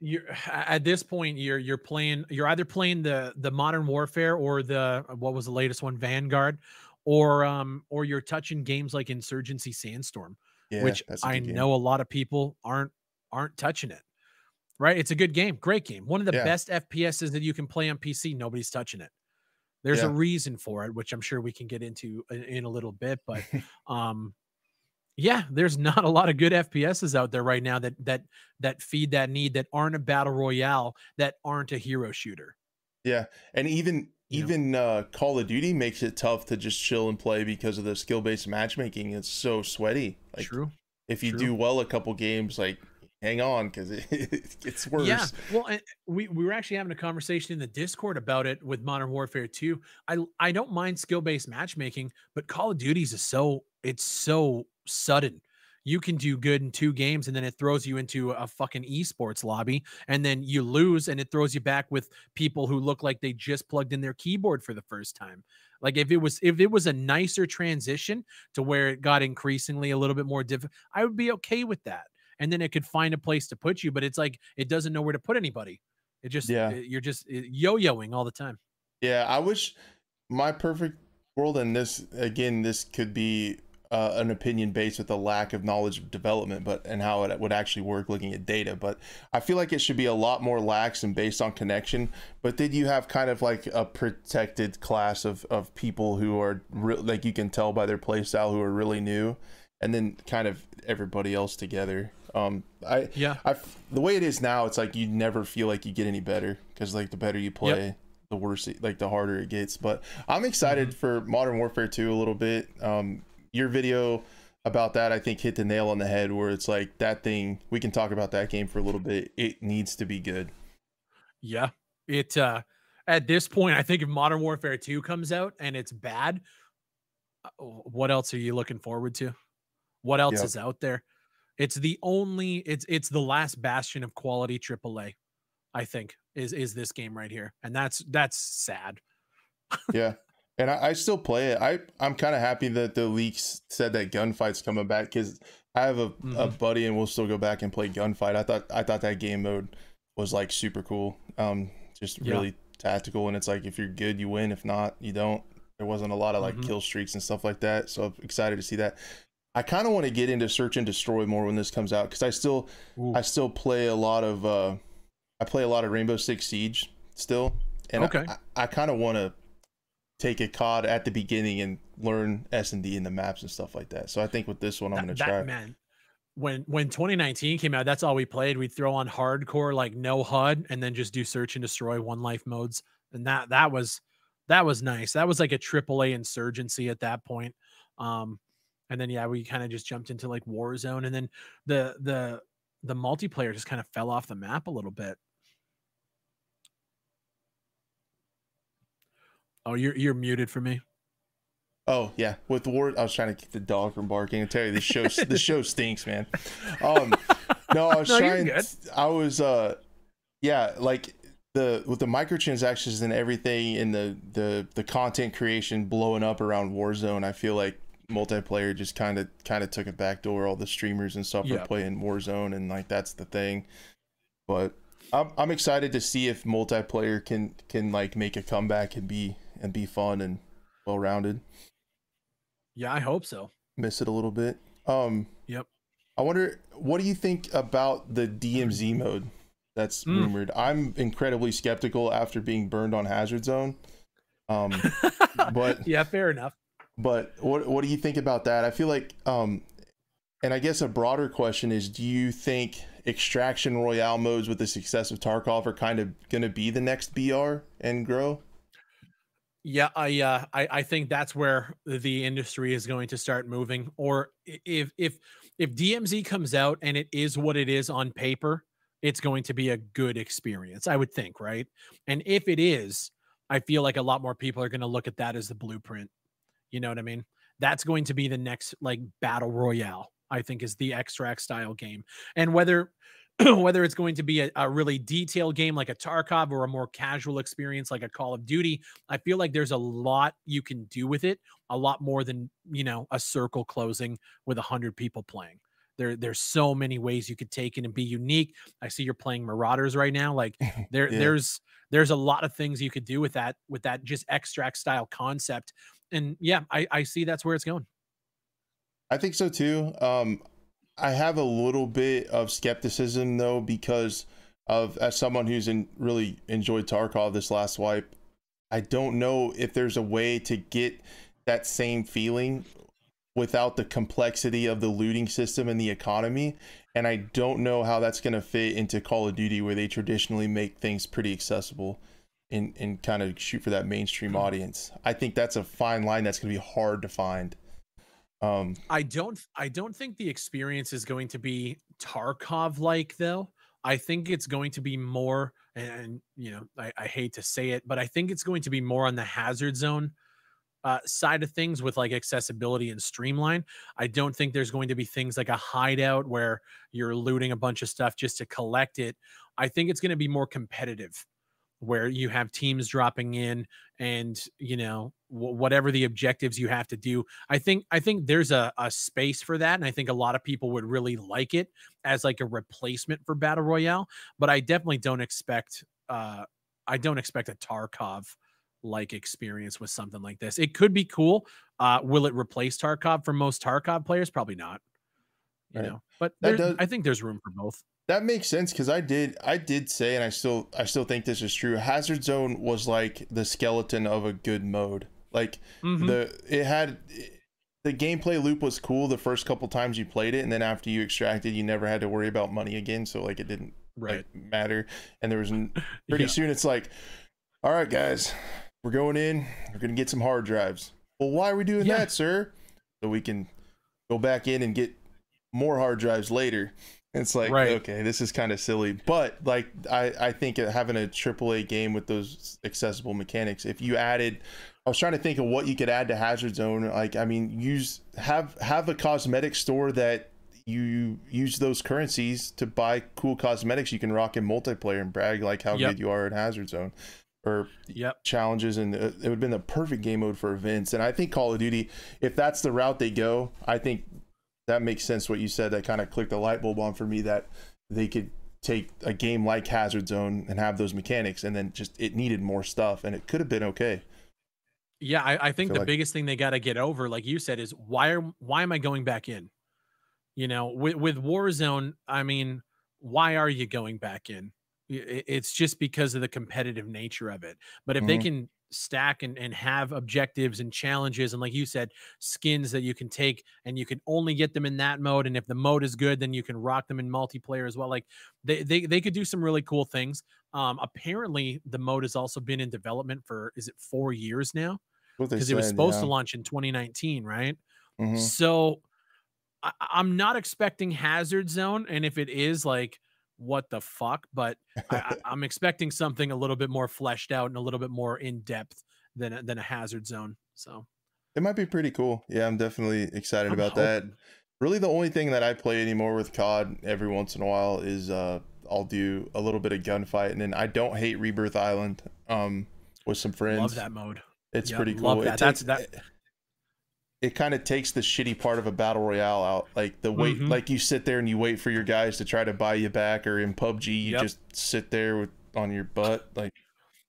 Speaker 2: you're at this point you're you're playing you're either playing the the modern warfare or the what was the latest one vanguard or um or you're touching games like insurgency sandstorm yeah, which i know a lot of people aren't aren't touching it right it's a good game great game one of the yeah. best fps's that you can play on pc nobody's touching it there's yeah. a reason for it which i'm sure we can get into in, in a little bit but um yeah, there's not a lot of good FPSs out there right now that that that feed that need that aren't a battle royale that aren't a hero shooter.
Speaker 1: Yeah, and even even uh, Call of Duty makes it tough to just chill and play because of the skill based matchmaking. It's so sweaty.
Speaker 2: Like, True.
Speaker 1: If you
Speaker 2: True.
Speaker 1: do well a couple games, like hang on because it, it gets worse.
Speaker 2: Yeah. Well, we we were actually having a conversation in the Discord about it with Modern Warfare 2. I I don't mind skill based matchmaking, but Call of Duty's is so it's so sudden. You can do good in two games and then it throws you into a fucking esports lobby and then you lose and it throws you back with people who look like they just plugged in their keyboard for the first time. Like if it was if it was a nicer transition to where it got increasingly a little bit more difficult, I would be okay with that. And then it could find a place to put you, but it's like it doesn't know where to put anybody. It just yeah. You're just yo-yoing all the time.
Speaker 1: Yeah, I wish my perfect world and this again this could be uh, an opinion based with a lack of knowledge of development, but and how it would actually work looking at data. But I feel like it should be a lot more lax and based on connection. But did you have kind of like a protected class of of people who are re- like you can tell by their playstyle who are really new, and then kind of everybody else together. Um, I
Speaker 2: yeah,
Speaker 1: I the way it is now, it's like you never feel like you get any better because like the better you play. Yep the worse it, like the harder it gets but i'm excited mm-hmm. for modern warfare 2 a little bit um your video about that I think hit the nail on the head where it's like that thing we can talk about that game for a little bit. It needs to be good.
Speaker 2: Yeah. It uh at this point I think if Modern Warfare 2 comes out and it's bad, uh, what else are you looking forward to? What else yep. is out there? It's the only it's it's the last bastion of quality AAA, I think, is is this game right here. And that's that's sad.
Speaker 1: yeah and I, I, still play it. I I'm kind of happy that the leaks said that gunfight's coming back because I have a, mm-hmm. a buddy and we'll still go back and play gunfight. I thought I thought that game mode was like super cool. Um, just yeah. really tactical, and it's like if you're good, you win. If not, you don't. There wasn't a lot of like mm-hmm. kill streaks and stuff like that, so I'm excited to see that. I kind of want to get into search and destroy more when this comes out because I still Ooh. I still play a lot of uh, I play a lot of Rainbow Six Siege still, and okay. I, I kind of want to take a COD at the beginning and learn S and D in the maps and stuff like that. So I think with this one, I'm gonna try.
Speaker 2: Man, when when 2019 came out, that's all we played. We'd throw on hardcore, like no HUD, and then just do search and destroy one life modes, and that that was that was nice. That was like a AAA insurgency at that point. Um, and then yeah, we kind of just jumped into like Warzone, and then the the the multiplayer just kind of fell off the map a little bit. Oh, you're you're muted for me.
Speaker 1: Oh yeah, with word I was trying to keep the dog from barking. I tell you, this show the show stinks, man. Um, no, I was no, trying. I was uh, yeah, like the with the microtransactions and everything, and the the the content creation blowing up around Warzone. I feel like multiplayer just kind of kind of took a back door. All the streamers and stuff yep. are playing Warzone, and like that's the thing. But I'm I'm excited to see if multiplayer can can like make a comeback and be and be fun and well rounded.
Speaker 2: Yeah, I hope so.
Speaker 1: Miss it a little bit. Um
Speaker 2: Yep.
Speaker 1: I wonder what do you think about the DMZ mode that's mm. rumored? I'm incredibly skeptical after being burned on Hazard Zone. Um but
Speaker 2: Yeah, fair enough.
Speaker 1: But what what do you think about that? I feel like um and I guess a broader question is do you think extraction royale modes with the success of Tarkov are kind of going to be the next BR and grow?
Speaker 2: Yeah, I, uh, I I think that's where the industry is going to start moving. Or if if if DMZ comes out and it is what it is on paper, it's going to be a good experience. I would think, right? And if it is, I feel like a lot more people are going to look at that as the blueprint. You know what I mean? That's going to be the next like battle royale. I think is the extract style game, and whether whether it's going to be a, a, really detailed game like a Tarkov or a more casual experience like a Call of Duty, I feel like there's a lot you can do with it, a lot more than, you know, a circle closing with a hundred people playing. there there's so many ways you could take it and be unique. I see you're playing Marauders right now. Like there yeah. there's there's a lot of things you could do with that with that just extract style concept. And yeah, I I see that's where it's going.
Speaker 1: I think so too. Um I have a little bit of skepticism though because of as someone who's in really enjoyed Tarkov this last wipe, I don't know if there's a way to get that same feeling without the complexity of the looting system and the economy. And I don't know how that's going to fit into Call of Duty, where they traditionally make things pretty accessible and, and kind of shoot for that mainstream hmm. audience. I think that's a fine line that's going to be hard to find.
Speaker 2: Um, I don't, I don't think the experience is going to be Tarkov like though. I think it's going to be more, and you know, I, I hate to say it, but I think it's going to be more on the hazard zone uh, side of things with like accessibility and streamline. I don't think there's going to be things like a hideout where you're looting a bunch of stuff just to collect it. I think it's going to be more competitive where you have teams dropping in and you know w- whatever the objectives you have to do i think i think there's a, a space for that and i think a lot of people would really like it as like a replacement for battle royale but i definitely don't expect uh i don't expect a tarkov like experience with something like this. It could be cool. Uh, will it replace Tarkov for most Tarkov players? Probably not. You right. know, but does, I think there's room for both.
Speaker 1: That makes sense because I did I did say and I still I still think this is true. Hazard Zone was like the skeleton of a good mode. Like mm-hmm. the it had the gameplay loop was cool the first couple times you played it, and then after you extracted, you never had to worry about money again. So like it didn't right like, matter. And there was pretty yeah. soon it's like, all right, guys, we're going in. We're going to get some hard drives. Well, why are we doing yeah. that, sir? So we can go back in and get more hard drives later. It's like, right. okay, this is kind of silly. But like, I, I think having a AAA game with those accessible mechanics, if you added, I was trying to think of what you could add to Hazard Zone. Like, I mean, use have have a cosmetic store that you use those currencies to buy cool cosmetics you can rock in multiplayer and brag like how yep. good you are in Hazard Zone or
Speaker 2: yep.
Speaker 1: challenges, and uh, it would have been the perfect game mode for events. And I think Call of Duty, if that's the route they go, I think that makes sense. What you said that kind of clicked a light bulb on for me that they could take a game like Hazard Zone and have those mechanics, and then just it needed more stuff, and it could have been okay.
Speaker 2: Yeah, I, I think I the like... biggest thing they got to get over, like you said, is why are why am I going back in? You know, with with Warzone, I mean, why are you going back in? It's just because of the competitive nature of it. But if mm-hmm. they can stack and, and have objectives and challenges, and like you said, skins that you can take and you can only get them in that mode. And if the mode is good, then you can rock them in multiplayer as well. Like they they, they could do some really cool things. Um, apparently, the mode has also been in development for is it four years now? Because it was supposed yeah. to launch in 2019, right? Mm-hmm. So I, I'm not expecting Hazard Zone, and if it is like what the fuck, but I, am expecting something a little bit more fleshed out and a little bit more in depth than than a hazard zone. So
Speaker 1: it might be pretty cool. Yeah, I'm definitely excited I'm about hoping. that. Really, the only thing that I play anymore with COD every once in a while is uh, I'll do a little bit of gunfight, and then I don't hate Rebirth Island um, with some friends.
Speaker 2: Love that mode.
Speaker 1: It's pretty cool.
Speaker 2: That. It That's that
Speaker 1: it kind of takes the shitty part of a battle royale out. Like the wait, mm-hmm. like you sit there and you wait for your guys to try to buy you back, or in PUBG you yep. just sit there with on your butt, like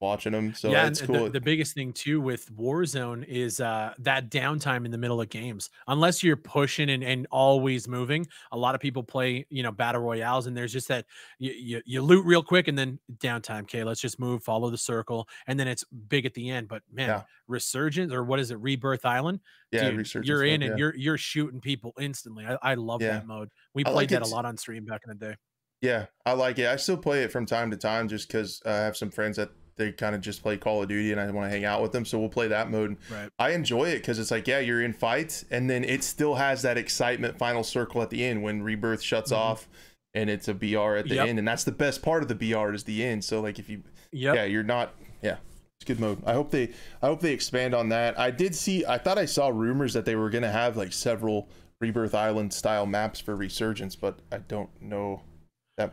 Speaker 1: watching them. So yeah, it's cool.
Speaker 2: The, the, biggest thing too with Warzone is uh, that downtime in the middle of games. Unless you're pushing and, and always moving, a lot of people play you know battle royales, and there's just that you, you, you loot real quick and then downtime. Okay, let's just move, follow the circle, and then it's big at the end. But man, yeah. Resurgence or what is it, Rebirth Island?
Speaker 1: Yeah, Dude,
Speaker 2: you're in mode, and yeah. you're you're shooting people instantly. I, I love yeah. that mode. We played like that a lot on stream back in the day.
Speaker 1: Yeah, I like it. I still play it from time to time just because I have some friends that they kind of just play Call of Duty and I want to hang out with them. So we'll play that mode.
Speaker 2: Right.
Speaker 1: I enjoy it because it's like, yeah, you're in fights and then it still has that excitement final circle at the end when Rebirth shuts mm-hmm. off and it's a BR at the yep. end. And that's the best part of the BR is the end. So like if you, yep. yeah, you're not, yeah, it's good mode. I hope they, I hope they expand on that. I did see, I thought I saw rumors that they were going to have like several Rebirth Island style maps for Resurgence, but I don't know that.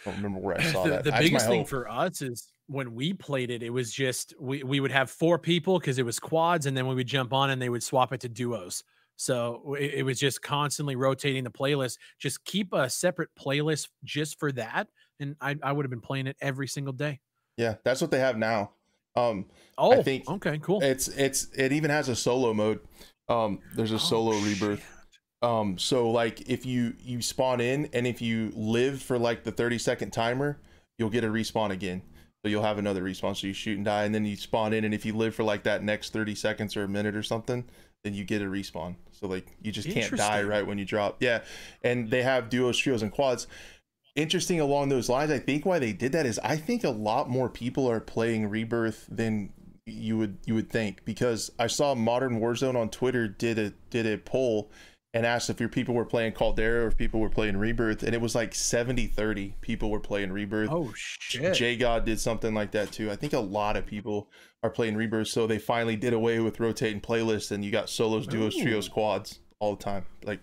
Speaker 1: I don't remember where I saw
Speaker 2: the,
Speaker 1: that.
Speaker 2: The biggest thing for us is when we played it, it was just we we would have four people because it was quads, and then we would jump on and they would swap it to duos. So it, it, was just constantly rotating the playlist. Just keep a separate playlist just for that, and I, I would have been playing it every single day.
Speaker 1: Yeah, that's what they have now. Um,
Speaker 2: oh, I think okay, cool.
Speaker 1: It's it's it even has a solo mode. Um, there's a oh, solo rebirth. Um, so like if you you spawn in and if you live for like the 30 second timer, you'll get a respawn again. So you'll have another respawn. So you shoot and die, and then you spawn in, and if you live for like that next 30 seconds or a minute or something, then you get a respawn. So like you just can't die right when you drop. Yeah, and they have duos, trios, and quads. Interesting along those lines. I think why they did that is I think a lot more people are playing Rebirth than you would you would think because I saw Modern Warzone on Twitter did a did a poll and asked if your people were playing Caldera or if people were playing Rebirth, and it was like 70 30 people were playing Rebirth.
Speaker 2: Oh, shit.
Speaker 1: JGOD did something like that too. I think a lot of people are playing Rebirth, so they finally did away with rotating playlists, and you got solos, duos, Ooh. trios, quads all the time. Like,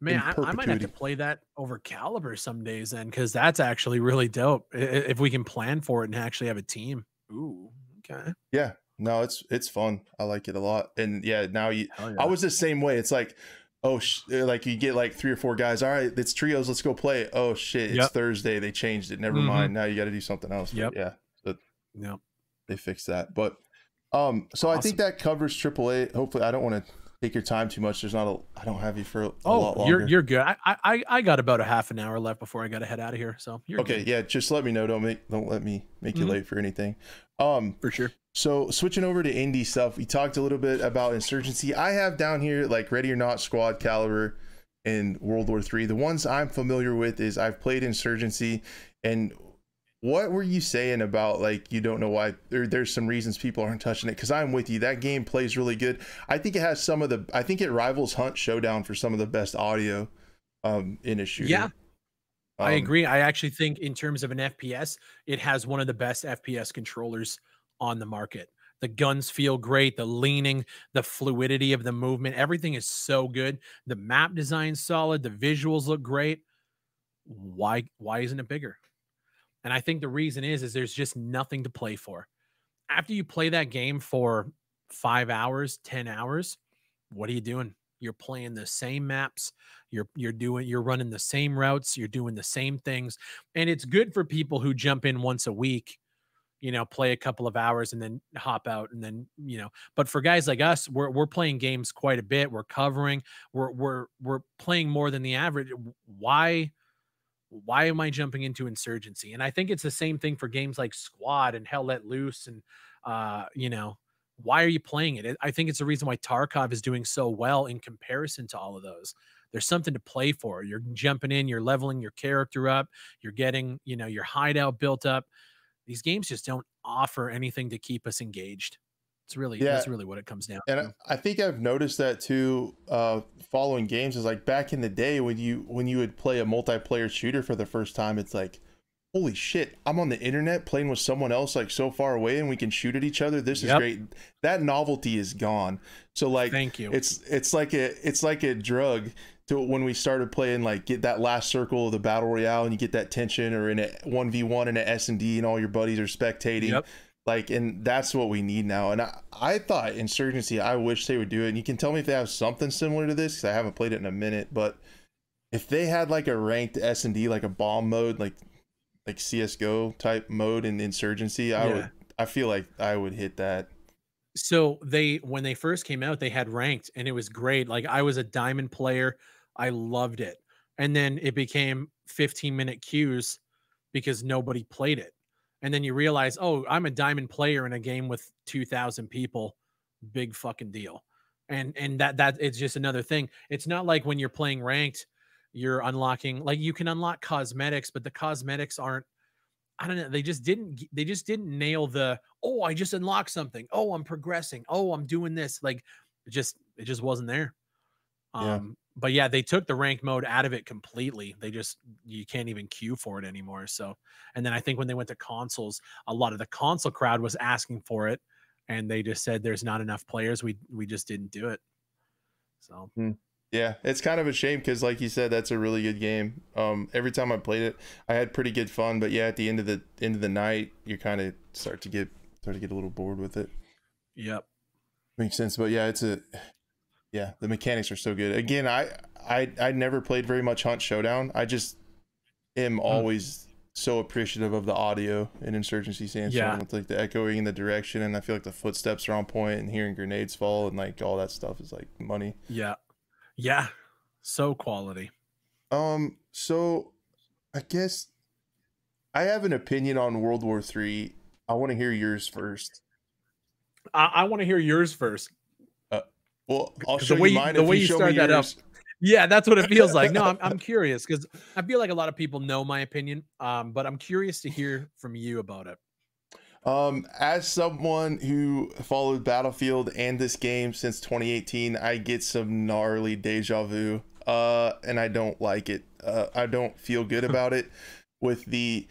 Speaker 2: man, I, I, might have to play that over Caliber some days then, because that's actually really dope. If we can plan for it and actually have a team. Ooh, okay.
Speaker 1: Yeah, no, it's it's fun. I like it a lot, and yeah, now you. Yeah. I was the same way. It's like oh sh- uh, like you get like three or four guys all right it's trios let's go play oh shit it's yep. thursday they changed it never mm-hmm. mind now you got to do something else yep. But yeah but
Speaker 2: yep.
Speaker 1: they fixed that but um so awesome. i think that covers aaa hopefully i don't want to take your time too much there's not a i don't have you for a,
Speaker 2: oh you're you're good I, I i got about a half an hour left before i got to head out of here so you're
Speaker 1: okay
Speaker 2: good.
Speaker 1: yeah just let me know don't make don't let me make mm-hmm. you late for anything um
Speaker 2: for sure
Speaker 1: so switching over to indie stuff, we talked a little bit about insurgency. I have down here like Ready or Not, Squad, Caliber, and World War Three. The ones I'm familiar with is I've played insurgency. And what were you saying about like you don't know why there, there's some reasons people aren't touching it? Because I'm with you. That game plays really good. I think it has some of the. I think it rivals Hunt Showdown for some of the best audio um, in a shooter.
Speaker 2: Yeah. Um, I agree. I actually think in terms of an FPS, it has one of the best FPS controllers on the market. The guns feel great, the leaning, the fluidity of the movement, everything is so good. The map design's solid, the visuals look great. Why why isn't it bigger? And I think the reason is is there's just nothing to play for. After you play that game for 5 hours, 10 hours, what are you doing? You're playing the same maps, you're you're doing you're running the same routes, you're doing the same things. And it's good for people who jump in once a week you know, play a couple of hours and then hop out and then, you know, but for guys like us, we're we're playing games quite a bit. We're covering, we're we're we're playing more than the average. Why why am I jumping into insurgency? And I think it's the same thing for games like Squad and Hell Let Loose and uh, you know, why are you playing it? I think it's the reason why Tarkov is doing so well in comparison to all of those. There's something to play for. You're jumping in, you're leveling your character up, you're getting, you know, your hideout built up these games just don't offer anything to keep us engaged. It's really yeah. that's really what it comes down.
Speaker 1: And to. I think I've noticed that too. Uh, following games is like back in the day when you when you would play a multiplayer shooter for the first time, it's like, holy shit, I'm on the internet playing with someone else like so far away, and we can shoot at each other. This yep. is great. That novelty is gone. So like,
Speaker 2: thank you.
Speaker 1: It's it's like a it's like a drug to when we started playing like get that last circle of the battle royale and you get that tension or in a 1v1 in a s&d and all your buddies are spectating yep. like and that's what we need now and I, I thought insurgency i wish they would do it and you can tell me if they have something similar to this because i haven't played it in a minute but if they had like a ranked s&d like a bomb mode like like csgo type mode in insurgency i yeah. would i feel like i would hit that
Speaker 2: so they when they first came out they had ranked and it was great like i was a diamond player I loved it. And then it became 15 minute queues because nobody played it. And then you realize, oh, I'm a diamond player in a game with 2,000 people. Big fucking deal. And and that that it's just another thing. It's not like when you're playing ranked, you're unlocking like you can unlock cosmetics, but the cosmetics aren't. I don't know. They just didn't. They just didn't nail the. Oh, I just unlocked something. Oh, I'm progressing. Oh, I'm doing this. Like, it just it just wasn't there. Um, yeah but yeah, they took the rank mode out of it completely. They just you can't even queue for it anymore. So, and then I think when they went to consoles, a lot of the console crowd was asking for it, and they just said there's not enough players. We we just didn't do it. So.
Speaker 1: Hmm. Yeah, it's kind of a shame because, like you said, that's a really good game. Um, every time I played it, I had pretty good fun. But yeah, at the end of the end of the night, you kind of start to get start to get a little bored with it.
Speaker 2: Yep,
Speaker 1: makes sense. But yeah, it's a Yeah, the mechanics are so good. Again, I I I never played very much Hunt Showdown. I just am always so appreciative of the audio in Insurgency Sandstorm yeah. with like the echoing in the direction, and I feel like the footsteps are on point, and hearing grenades fall and like all that stuff is like money.
Speaker 2: Yeah, yeah, so quality.
Speaker 1: Um, so I guess I have an opinion on World War Three. I want to hear yours first.
Speaker 2: I, I want to hear yours first.
Speaker 1: Uh, well, I'll show the way you mine. The way you, you start that yours.
Speaker 2: up. Yeah, that's what it feels like. No, I'm, I'm curious because I feel like a lot of people know my opinion, um, but I'm curious to hear from you about it.
Speaker 1: Um, as someone who followed Battlefield and this game since 2018, I get some gnarly deja vu, uh, and I don't like it. Uh, I don't feel good about it. With the,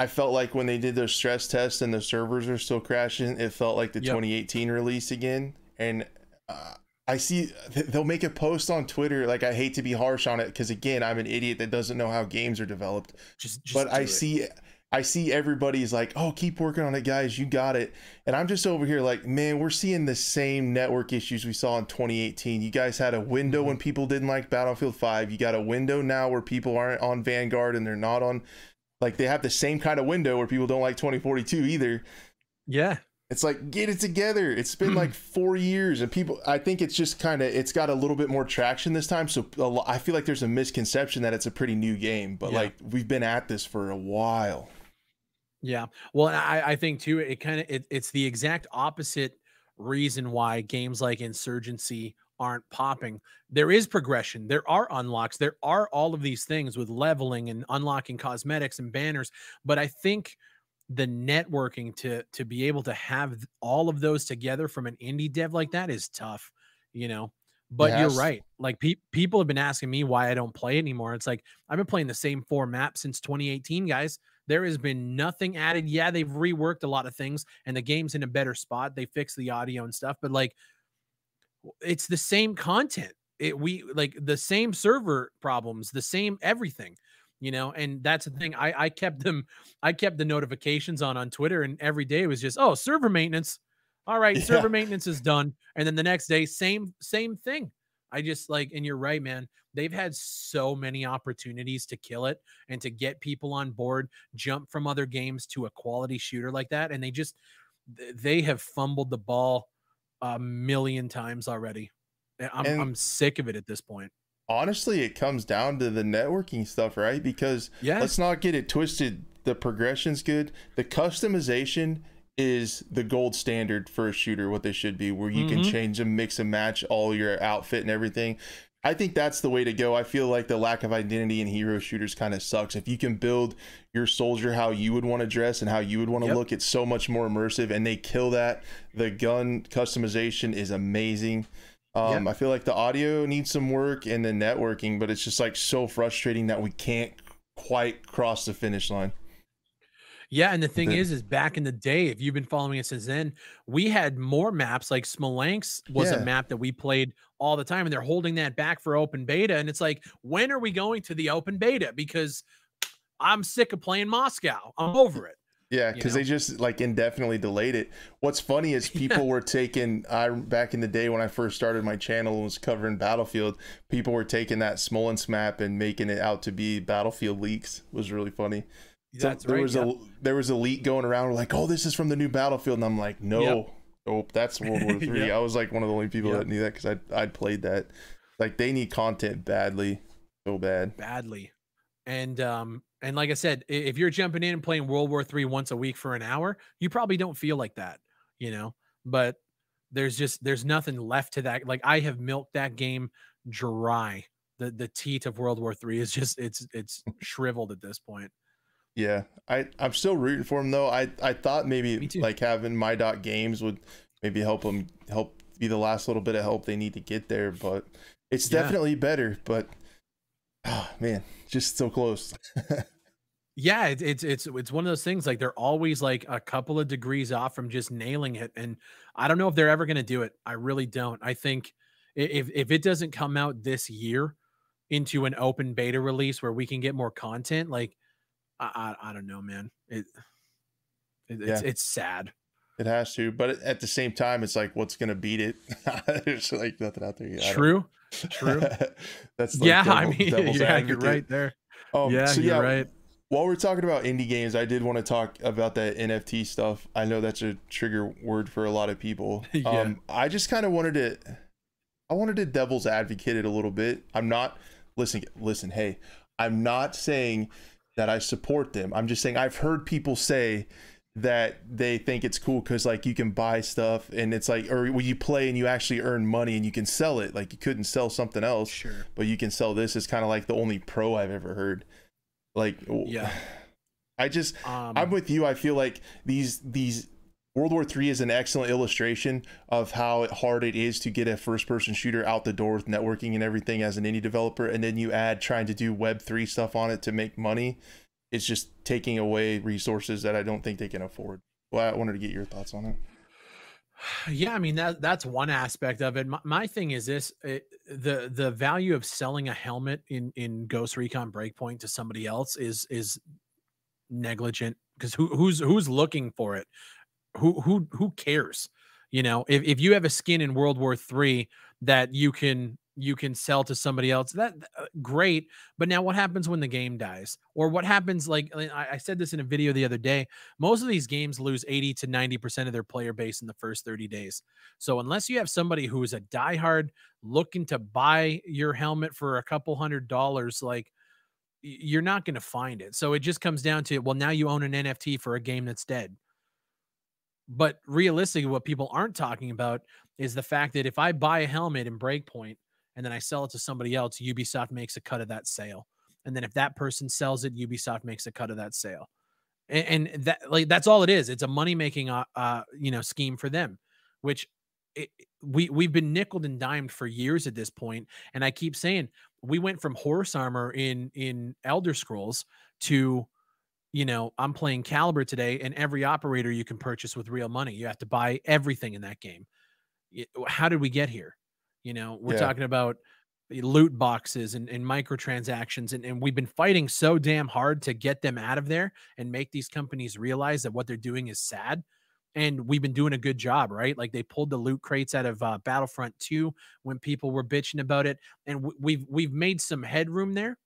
Speaker 1: I felt like when they did their stress test and the servers are still crashing, it felt like the yep. 2018 release again, and. Uh, I see they'll make a post on Twitter. Like I hate to be harsh on it because again, I'm an idiot that doesn't know how games are developed. Just, just but I it. see, I see everybody's like, "Oh, keep working on it, guys. You got it." And I'm just over here like, man, we're seeing the same network issues we saw in 2018. You guys had a window mm-hmm. when people didn't like Battlefield 5. You got a window now where people aren't on Vanguard and they're not on. Like they have the same kind of window where people don't like 2042 either.
Speaker 2: Yeah.
Speaker 1: It's like get it together. It's been like four years, and people. I think it's just kind of it's got a little bit more traction this time. So I feel like there's a misconception that it's a pretty new game, but yeah. like we've been at this for a while.
Speaker 2: Yeah, well, I, I think too. It kind of it, it's the exact opposite reason why games like Insurgency aren't popping. There is progression. There are unlocks. There are all of these things with leveling and unlocking cosmetics and banners. But I think the networking to to be able to have all of those together from an indie dev like that is tough, you know. But yes. you're right. Like pe- people have been asking me why I don't play anymore. It's like I've been playing the same four maps since 2018, guys. There has been nothing added. Yeah, they've reworked a lot of things and the game's in a better spot. They fixed the audio and stuff, but like it's the same content. It we like the same server problems, the same everything you know and that's the thing i i kept them i kept the notifications on on twitter and every day it was just oh server maintenance all right yeah. server maintenance is done and then the next day same same thing i just like and you're right man they've had so many opportunities to kill it and to get people on board jump from other games to a quality shooter like that and they just they have fumbled the ball a million times already eh, i'm, and, I'm sick of it at this point
Speaker 1: honestly, it comes down to the networking stuff, right? Because yeah. let's not get it twisted. The progression's good. The customization is the gold standard for a shooter, what they should be, where you mm-hmm. can change and mix and match all your outfit and everything. I think that's the way to go. I feel like the lack of identity in hero shooters kind of sucks. If you can build your soldier how you would want to dress and how you would want to yep. look, it's so much more immersive and they kill that. The gun customization is amazing. Um, I feel like the audio needs some work and the networking, but it's just like so frustrating that we can't quite cross the finish line.
Speaker 2: Yeah, and the thing is, is back in the day, if you've been following us since then, we had more maps. Like Smolensk was yeah. a map that we played all the time, and they're holding that back for open beta. And it's like, when are we going to the open beta? Because I'm sick of playing Moscow. I'm over it.
Speaker 1: Yeah, because they just like indefinitely delayed it. What's funny is people were taking I back in the day when I first started my channel and was covering Battlefield, people were taking that Smolensk map and making it out to be Battlefield leaks. It was really funny. That's there right, was a there was a leak going around like, oh, this is from the new Battlefield, and I'm like, no, yep. oh, that's World War Three. yep. I was like one of the only people yep. that knew that because I I'd played that. Like they need content badly, so bad,
Speaker 2: badly, and um and like I said, if you're jumping in and playing World War Three once a week for an hour, you probably don't feel like that, you know. But there's just there's nothing left to that. Like I have milked that game dry. The the teat of World War Three is just it's it's shriveled at this point.
Speaker 1: Yeah, I I'm still rooting for him though. I I thought maybe like having my dot games would maybe help them help be the last little bit of help they need to get there, but it's yeah. definitely better. But oh man, just so close.
Speaker 2: yeah, it's it's it's it's one of those things like they're always like a couple of degrees off from just nailing it, and I don't know if they're ever going to do it. I really don't. I think if if it doesn't come out this year into an open beta release where we can get more content, like I I, I don't know, man. It, it yeah. it's it's sad.
Speaker 1: It has to, but at the same time, it's like, what's gonna beat it? There's like nothing out there.
Speaker 2: Yet. True, true.
Speaker 1: That's
Speaker 2: like yeah. Devil, I mean, yeah, advocate. you're right there. Um, yeah, so you're yeah, right.
Speaker 1: While we're talking about indie games, I did want to talk about that NFT stuff. I know that's a trigger word for a lot of people. yeah. Um, I just kind of wanted to, I wanted to devil's advocate it a little bit. I'm not listen, listen. Hey, I'm not saying that I support them. I'm just saying I've heard people say that they think it's cool because like you can buy stuff and it's like or when you play and you actually earn money and you can sell it like you couldn't sell something else
Speaker 2: sure.
Speaker 1: but you can sell this is kind of like the only pro i've ever heard. Like
Speaker 2: yeah.
Speaker 1: I just um, i'm with you i feel like these these world war 3 is an excellent illustration of how hard it is to get a first person shooter out the door with networking and everything as an indie developer and then you add trying to do web 3 stuff on it to make money it's just taking away resources that I don't think they can afford. Well, I wanted to get your thoughts on it.
Speaker 2: Yeah, I mean that that's one aspect of it. My, my thing is this: it, the the value of selling a helmet in in Ghost Recon Breakpoint to somebody else is is negligent because who who's who's looking for it? Who who who cares? You know, if if you have a skin in World War Three that you can you can sell to somebody else that uh, great. But now what happens when the game dies? Or what happens like I, I, said this in a video the other day most of these games lose 80 to 90 percent of their player base in the first 30 days. So unless you have somebody who is a diehard looking to buy your helmet for a couple hundred dollars like you're not going to find it. So it just comes down to well now you own an nft for a game that's dead but realistically what people aren't talking about is the fact that if i buy a helmet in breakpoint and then I sell it to somebody else, Ubisoft makes a cut of that sale. And then if that person sells it, Ubisoft makes a cut of that sale. And, and that like that's all it is. It's a money making uh, uh you know scheme for them, which it, we we've been nickled and dimed for years at this point. And I keep saying we went from horse armor in in Elder Scrolls to you know, I'm playing Caliber today, and every operator you can purchase with real money. You have to buy everything in that game. How did we get here? You know, we're yeah. talking about loot boxes and, and microtransactions and, and we've been fighting so damn hard to get them out of there and make these companies realize that what they're doing is sad and we've been doing a good job right like they pulled the loot crates out of uh, battlefront 2 when people were bitching about it and w- we've we've made some headroom there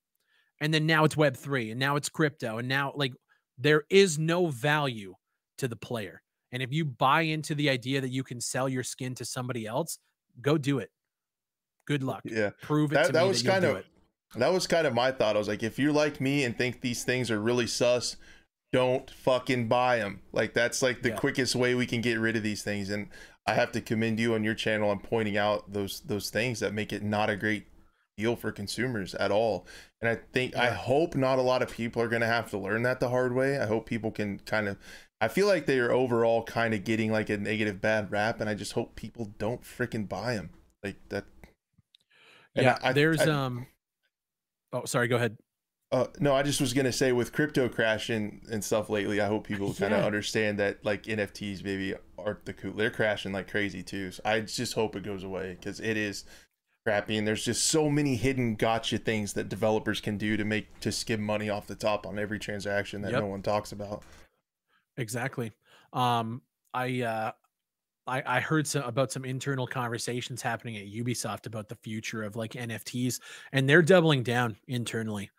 Speaker 2: and then now it's web 3 and now it's crypto and now like there is no value to the player and if you buy into the idea that you can sell your skin to somebody else go do it Good luck.
Speaker 1: Yeah.
Speaker 2: Prove it that, that was that kind of
Speaker 1: that was kind of my thought. I was like, if you're like me and think these things are really sus, don't fucking buy them. Like that's like the yeah. quickest way we can get rid of these things. And I have to commend you on your channel on pointing out those those things that make it not a great deal for consumers at all. And I think yeah. I hope not a lot of people are going to have to learn that the hard way. I hope people can kind of I feel like they are overall kind of getting like a negative bad rap and I just hope people don't freaking buy them. Like that
Speaker 2: yeah, I, there's I, um. Oh, sorry. Go ahead.
Speaker 1: Uh, no, I just was gonna say with crypto crashing and stuff lately, I hope people kind of understand that like NFTs maybe aren't the cool. They're crashing like crazy too. So I just hope it goes away because it is crappy and there's just so many hidden gotcha things that developers can do to make to skim money off the top on every transaction that yep. no one talks about.
Speaker 2: Exactly. Um, I uh, I, I heard some about some internal conversations happening at Ubisoft about the future of like NFTs, and they're doubling down internally.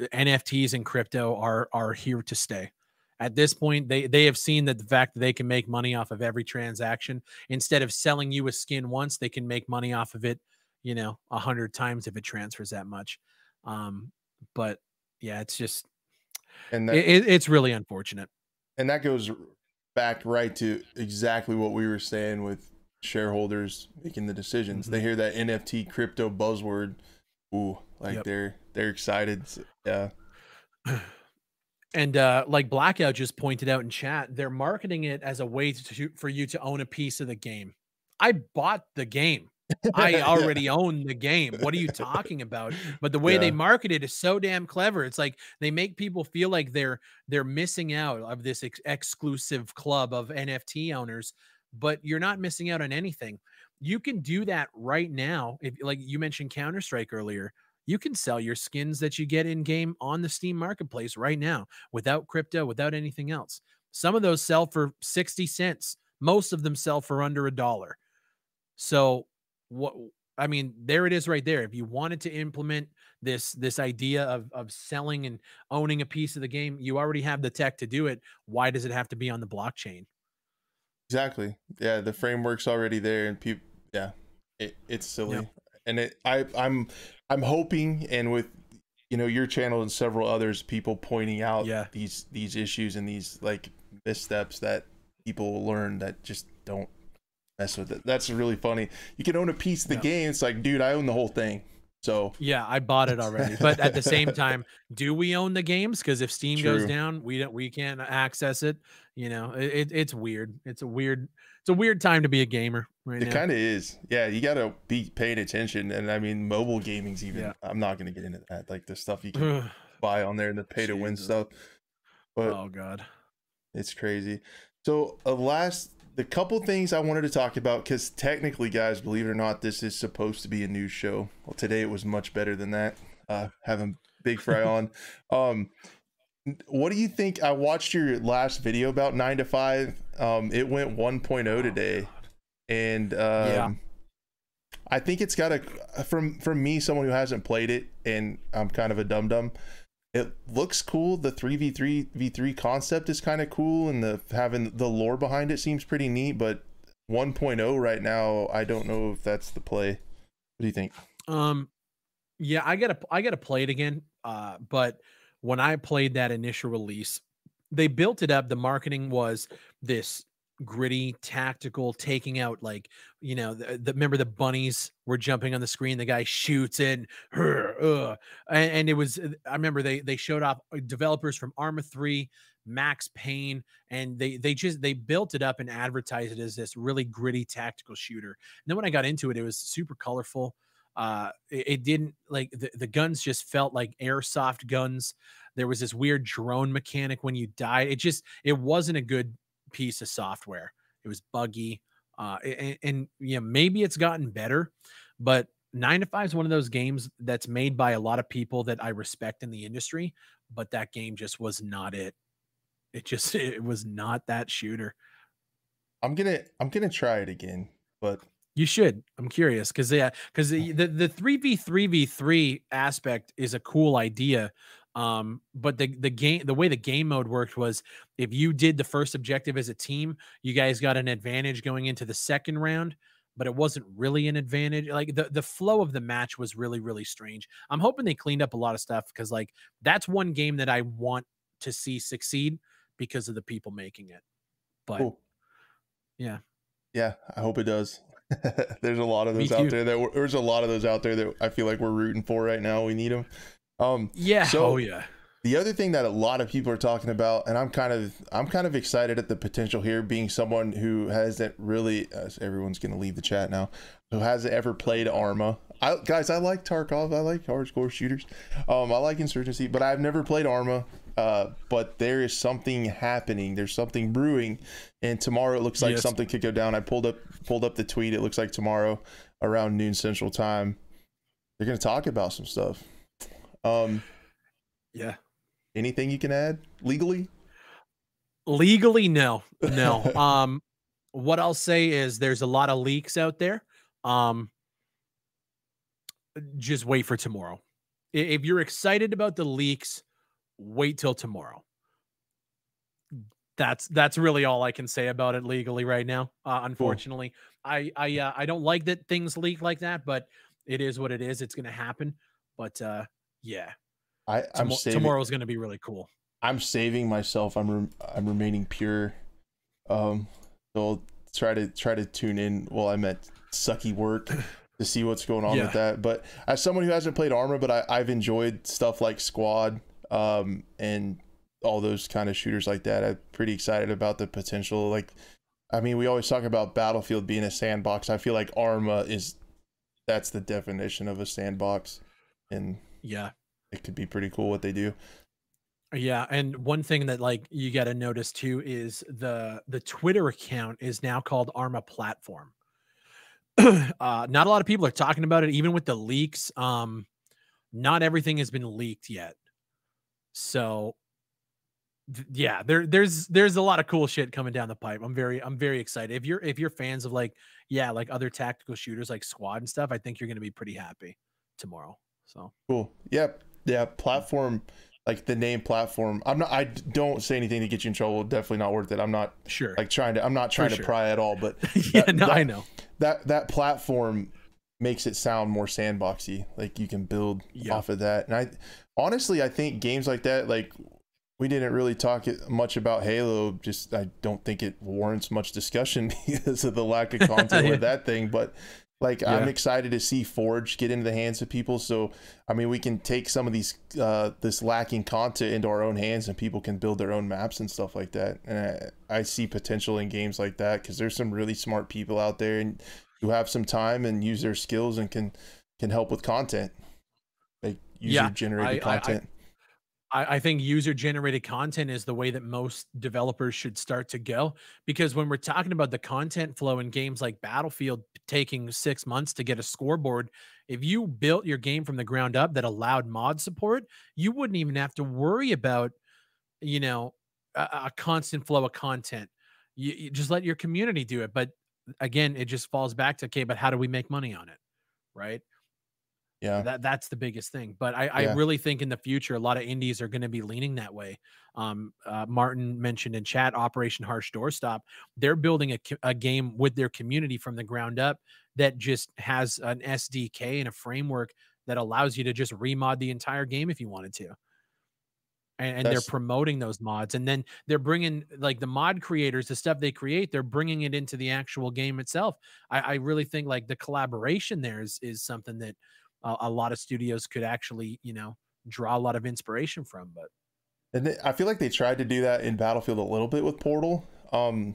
Speaker 2: NFTs and crypto are are here to stay. At this point, they they have seen that the fact that they can make money off of every transaction instead of selling you a skin once, they can make money off of it, you know, a hundred times if it transfers that much. Um, but yeah, it's just and that, it, it's really unfortunate.
Speaker 1: And that goes back right to exactly what we were saying with shareholders making the decisions. Mm-hmm. They hear that NFT crypto buzzword, ooh, like yep. they're they're excited. Yeah.
Speaker 2: And uh, like Blackout just pointed out in chat, they're marketing it as a way to, for you to own a piece of the game. I bought the game. I already own the game. What are you talking about? But the way yeah. they market it is so damn clever. It's like they make people feel like they're they're missing out of this ex- exclusive club of NFT owners, but you're not missing out on anything. You can do that right now. If like you mentioned Counter Strike earlier, you can sell your skins that you get in game on the Steam marketplace right now without crypto, without anything else. Some of those sell for 60 cents. Most of them sell for under a dollar. So what I mean, there it is right there. If you wanted to implement this this idea of of selling and owning a piece of the game, you already have the tech to do it. Why does it have to be on the blockchain?
Speaker 1: Exactly. Yeah, the framework's already there, and people. Yeah, it, it's silly, yeah. and it. I I'm I'm hoping, and with you know your channel and several others, people pointing out
Speaker 2: yeah.
Speaker 1: these these issues and these like missteps that people learn that just don't mess with it. That's really funny. You can own a piece of the yeah. game. It's like, dude, I own the whole thing. So
Speaker 2: yeah, I bought it already. But at the same time, do we own the games? Because if Steam True. goes down, we don't we can't access it. You know, it, it's weird. It's a weird it's a weird time to be a gamer right
Speaker 1: it kind of is. Yeah, you got to be paying attention. And I mean, mobile gaming's even. Yeah. I'm not gonna get into that. Like the stuff you can buy on there and the pay to win stuff.
Speaker 2: But oh god,
Speaker 1: it's crazy. So a uh, last the couple things I wanted to talk about because technically, guys, believe it or not, this is supposed to be a news show. Well, today it was much better than that. Uh, having BigFry on. Um, what do you think? I watched your last video about nine to five. Um, it went 1.0 today, and um, yeah. I think it's got a from from me, someone who hasn't played it, and I'm kind of a dum dum it looks cool. The three v three v three concept is kind of cool, and the having the lore behind it seems pretty neat. But 1.0 right now, I don't know if that's the play. What do you think?
Speaker 2: Um, yeah, I gotta I gotta play it again. Uh, but when I played that initial release, they built it up. The marketing was this gritty, tactical, taking out like you know the, the remember the bunnies were jumping on the screen. The guy shoots in, and, and, it was uh, I remember they they showed off uh, developers from Arma Three, Max Payne, and they they just they built it up and advertised it as this really gritty tactical shooter. And then when I got into it, it was super colorful. Uh, it, it didn't like the, the guns just felt like airsoft guns. There was this weird drone mechanic when you died. It just it wasn't a good piece of software. It was buggy. Uh, and, and you know, maybe it's gotten better, but nine to five is one of those games that's made by a lot of people that I respect in the industry, but that game just was not it. It just it was not that shooter.
Speaker 1: I'm gonna I'm gonna try it again, but
Speaker 2: you should. I'm curious because yeah, because the the three v three v three aspect is a cool idea, um, but the the game the way the game mode worked was if you did the first objective as a team, you guys got an advantage going into the second round, but it wasn't really an advantage. Like the, the flow of the match was really, really strange. I'm hoping they cleaned up a lot of stuff because like that's one game that I want to see succeed because of the people making it. But cool. yeah.
Speaker 1: Yeah, I hope it does. there's a lot of those out there that there's a lot of those out there that I feel like we're rooting for right now. We need them. Um,
Speaker 2: yeah. So oh yeah.
Speaker 1: The other thing that a lot of people are talking about, and I'm kind of I'm kind of excited at the potential here, being someone who hasn't really, uh, everyone's going to leave the chat now, who hasn't ever played Arma. I, guys, I like Tarkov. I like hardcore shooters. Um, I like Insurgency, but I've never played Arma. Uh, but there is something happening. There's something brewing, and tomorrow it looks like yes. something could go down. I pulled up pulled up the tweet. It looks like tomorrow around noon Central Time, they're going to talk about some stuff. Um,
Speaker 2: yeah.
Speaker 1: Anything you can add legally?
Speaker 2: Legally, no, no. um, what I'll say is there's a lot of leaks out there. Um, just wait for tomorrow. If you're excited about the leaks, wait till tomorrow. That's that's really all I can say about it legally right now. Uh, unfortunately, cool. I I uh, I don't like that things leak like that, but it is what it is. It's going to happen. But uh, yeah.
Speaker 1: I I'm saving,
Speaker 2: tomorrow's going to be really cool.
Speaker 1: I'm saving myself. I'm re- I'm remaining pure. Um, so I'll try to try to tune in while I'm at sucky work to see what's going on yeah. with that. But as someone who hasn't played Arma, but I, I've enjoyed stuff like Squad, um, and all those kind of shooters like that. I'm pretty excited about the potential. Like, I mean, we always talk about Battlefield being a sandbox. I feel like Arma is that's the definition of a sandbox, and
Speaker 2: yeah,
Speaker 1: it could be pretty cool what they do.
Speaker 2: Yeah, and one thing that like you got to notice too is the the Twitter account is now called Arma Platform. uh, not a lot of people are talking about it, even with the leaks. Um, not everything has been leaked yet, so yeah, there there's there's a lot of cool shit coming down the pipe. I'm very I'm very excited. If you're if you're fans of like yeah, like other tactical shooters like Squad and stuff, I think you're going to be pretty happy tomorrow. So
Speaker 1: cool. Yep. Yeah, platform like the name platform. I'm not I don't say anything to get you in trouble. Definitely not worth it. I'm not
Speaker 2: sure.
Speaker 1: Like trying to I'm not trying For to sure. pry at all, but
Speaker 2: yeah, that, no,
Speaker 1: that,
Speaker 2: I know.
Speaker 1: That that platform makes it sound more sandboxy. Like you can build yeah. off of that. And I honestly I think games like that like we didn't really talk much about Halo. Just I don't think it warrants much discussion because of the lack of content yeah. with that thing. But like yeah. I'm excited to see Forge get into the hands of people. So I mean, we can take some of these uh, this lacking content into our own hands, and people can build their own maps and stuff like that. And I, I see potential in games like that because there's some really smart people out there and who have some time and use their skills and can can help with content, like user generated yeah, content. I,
Speaker 2: I, I think user generated content is the way that most developers should start to go because when we're talking about the content flow in games like Battlefield taking six months to get a scoreboard, if you built your game from the ground up that allowed mod support, you wouldn't even have to worry about, you know, a, a constant flow of content. You, you just let your community do it. But again, it just falls back to okay, but how do we make money on it? Right
Speaker 1: yeah.
Speaker 2: That that's the biggest thing but i i really think in the future a lot of indies are going to be leaning that way. Um uh, martin mentioned in chat operation harsh doorstop they're building a, a game with their community from the ground up that just has an sdk and a framework that allows you to just remod the entire game if you wanted to. And, and they're promoting those mods and then they're bringing like the mod creators the stuff they create they're bringing it into the actual game itself. I, I really think like the collaboration there is is something that a, a lot of studios could actually, you know, draw a lot of inspiration from. But
Speaker 1: and they, I feel like they tried to do that in Battlefield a little bit with Portal. Um,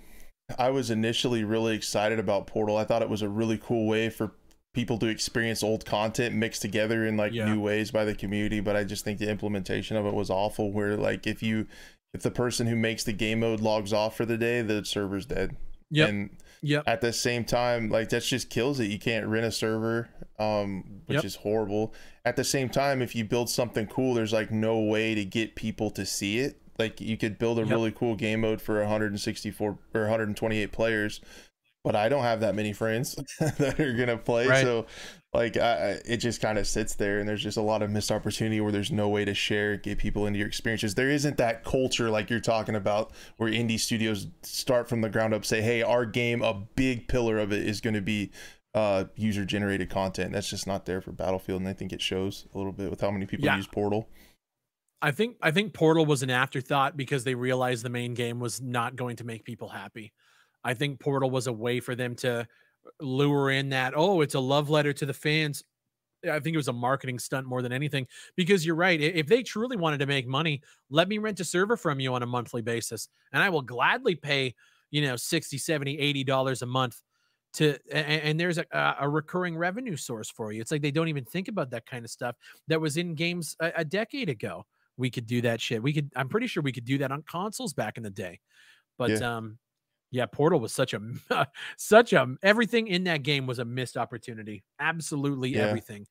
Speaker 1: I was initially really excited about Portal. I thought it was a really cool way for people to experience old content mixed together in like yeah. new ways by the community. But I just think the implementation of it was awful. Where like if you if the person who makes the game mode logs off for the day, the server's dead.
Speaker 2: Yeah.
Speaker 1: And
Speaker 2: yeah.
Speaker 1: At the same time, like that just kills it. You can't rent a server, um, which yep. is horrible. At the same time, if you build something cool, there's like no way to get people to see it. Like you could build a yep. really cool game mode for 164 or 128 players, but I don't have that many friends that are gonna play. Right. So like I, it just kind of sits there and there's just a lot of missed opportunity where there's no way to share get people into your experiences there isn't that culture like you're talking about where indie studios start from the ground up say hey our game a big pillar of it is going to be uh, user generated content that's just not there for battlefield and i think it shows a little bit with how many people yeah. use portal
Speaker 2: I think I think Portal was an afterthought because they realized the main game was not going to make people happy. I think Portal was a way for them to lure in that oh it's a love letter to the fans. I think it was a marketing stunt more than anything because you're right if they truly wanted to make money let me rent a server from you on a monthly basis and i will gladly pay you know 60 70 80 dollars a month to and, and there's a, a, recurring revenue source for you. It's like they don't even think about that kind of stuff that was in games a, a decade ago. We could do that shit. We could i'm pretty sure we could do that on consoles back in the day. But yeah. um yeah, Portal was such a such a everything in that game was a missed opportunity. Absolutely yeah. everything.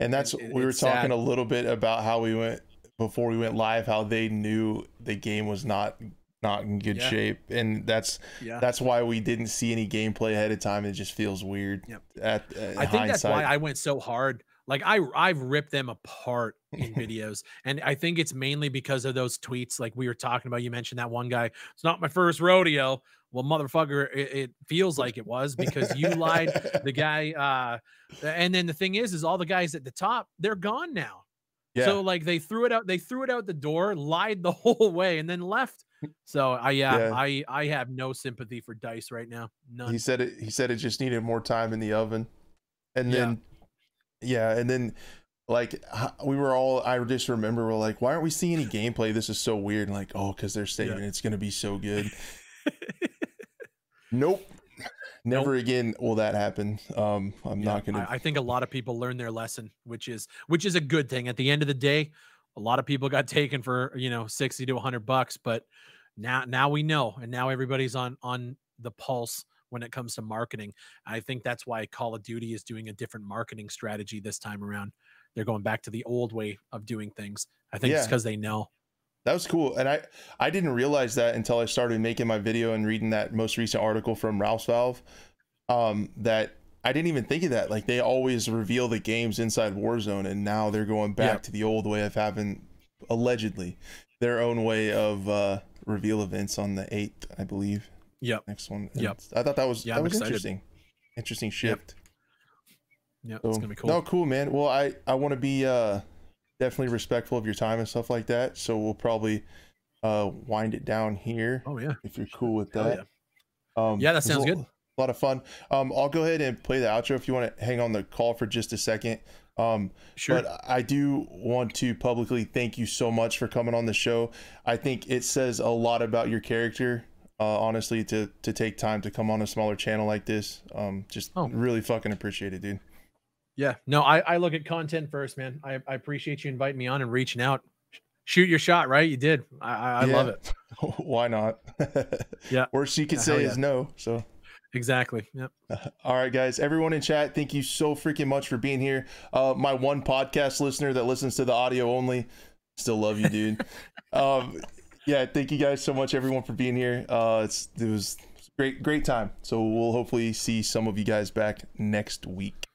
Speaker 1: And that's it, we were talking sad. a little bit about how we went before we went live how they knew the game was not not in good yeah. shape and that's yeah. that's why we didn't see any gameplay ahead of time it just feels weird
Speaker 2: yep.
Speaker 1: at,
Speaker 2: at I think hindsight. that's why I went so hard like I I've ripped them apart in videos, and I think it's mainly because of those tweets. Like we were talking about, you mentioned that one guy. It's not my first rodeo. Well, motherfucker, it, it feels like it was because you lied. The guy, uh, and then the thing is, is all the guys at the top, they're gone now. Yeah. So like they threw it out, they threw it out the door, lied the whole way, and then left. So I yeah, yeah, I I have no sympathy for Dice right now. None.
Speaker 1: He said it. He said it just needed more time in the oven, and then yeah, and then like we were all I just remember we're like, why aren't we seeing any gameplay? This is so weird. And like, oh, because they're saying yeah. it's gonna be so good. nope. Never nope. again will that happen. Um, I'm yeah, not gonna.
Speaker 2: I, I think a lot of people learn their lesson, which is which is a good thing. At the end of the day, a lot of people got taken for you know sixty to hundred bucks, but now now we know, and now everybody's on on the pulse when it comes to marketing. I think that's why Call of Duty is doing a different marketing strategy this time around. They're going back to the old way of doing things. I think yeah. it's because they know.
Speaker 1: That was cool. And I I didn't realize that until I started making my video and reading that most recent article from Ralph's Valve. Um, that I didn't even think of that. Like they always reveal the games inside Warzone, and now they're going back
Speaker 2: Yeah.
Speaker 1: to the old way of having allegedly their own way of uh, reveal events on the eighth, I believe.
Speaker 2: Yep.
Speaker 1: Next one. And
Speaker 2: Yep.
Speaker 1: I thought that was
Speaker 2: Yeah,
Speaker 1: that
Speaker 2: I'm
Speaker 1: was
Speaker 2: excited.
Speaker 1: interesting. Interesting shift.
Speaker 2: Yep.
Speaker 1: So,
Speaker 2: it's gonna be cool.
Speaker 1: No, cool, man. Well, I I want to be uh definitely respectful of your time and stuff like that. So we'll probably uh wind it down here
Speaker 2: Oh yeah.
Speaker 1: if you're cool with that. Um,
Speaker 2: Yeah, that
Speaker 1: was a
Speaker 2: sounds good.
Speaker 1: A lot of fun. Um, I'll go ahead and play the outro if you want to hang on the call for just a second. Um,
Speaker 2: Sure.
Speaker 1: but I do want to publicly thank you so much for coming on the show. I think it says a lot about your character, uh, honestly, to to take time to come on a smaller channel like this. Um, just
Speaker 2: Oh.
Speaker 1: really fucking appreciate it, dude.
Speaker 2: Yeah, no, I, I look at content first, man. I, I appreciate you inviting me on and reaching out. Shoot your shot, right? You did. I, I, I love it.
Speaker 1: Why not?
Speaker 2: Yeah.
Speaker 1: Worst you could say
Speaker 2: hell
Speaker 1: is no. So.
Speaker 2: Exactly. Yep.
Speaker 1: All right, guys. Everyone in chat, thank you so freaking much for being here. Uh, my one podcast listener that listens to the audio only, still love you, dude. um, yeah, thank you guys so much, everyone, for being here. Uh, it's it was great, great time. So we'll hopefully see some of you guys back next week.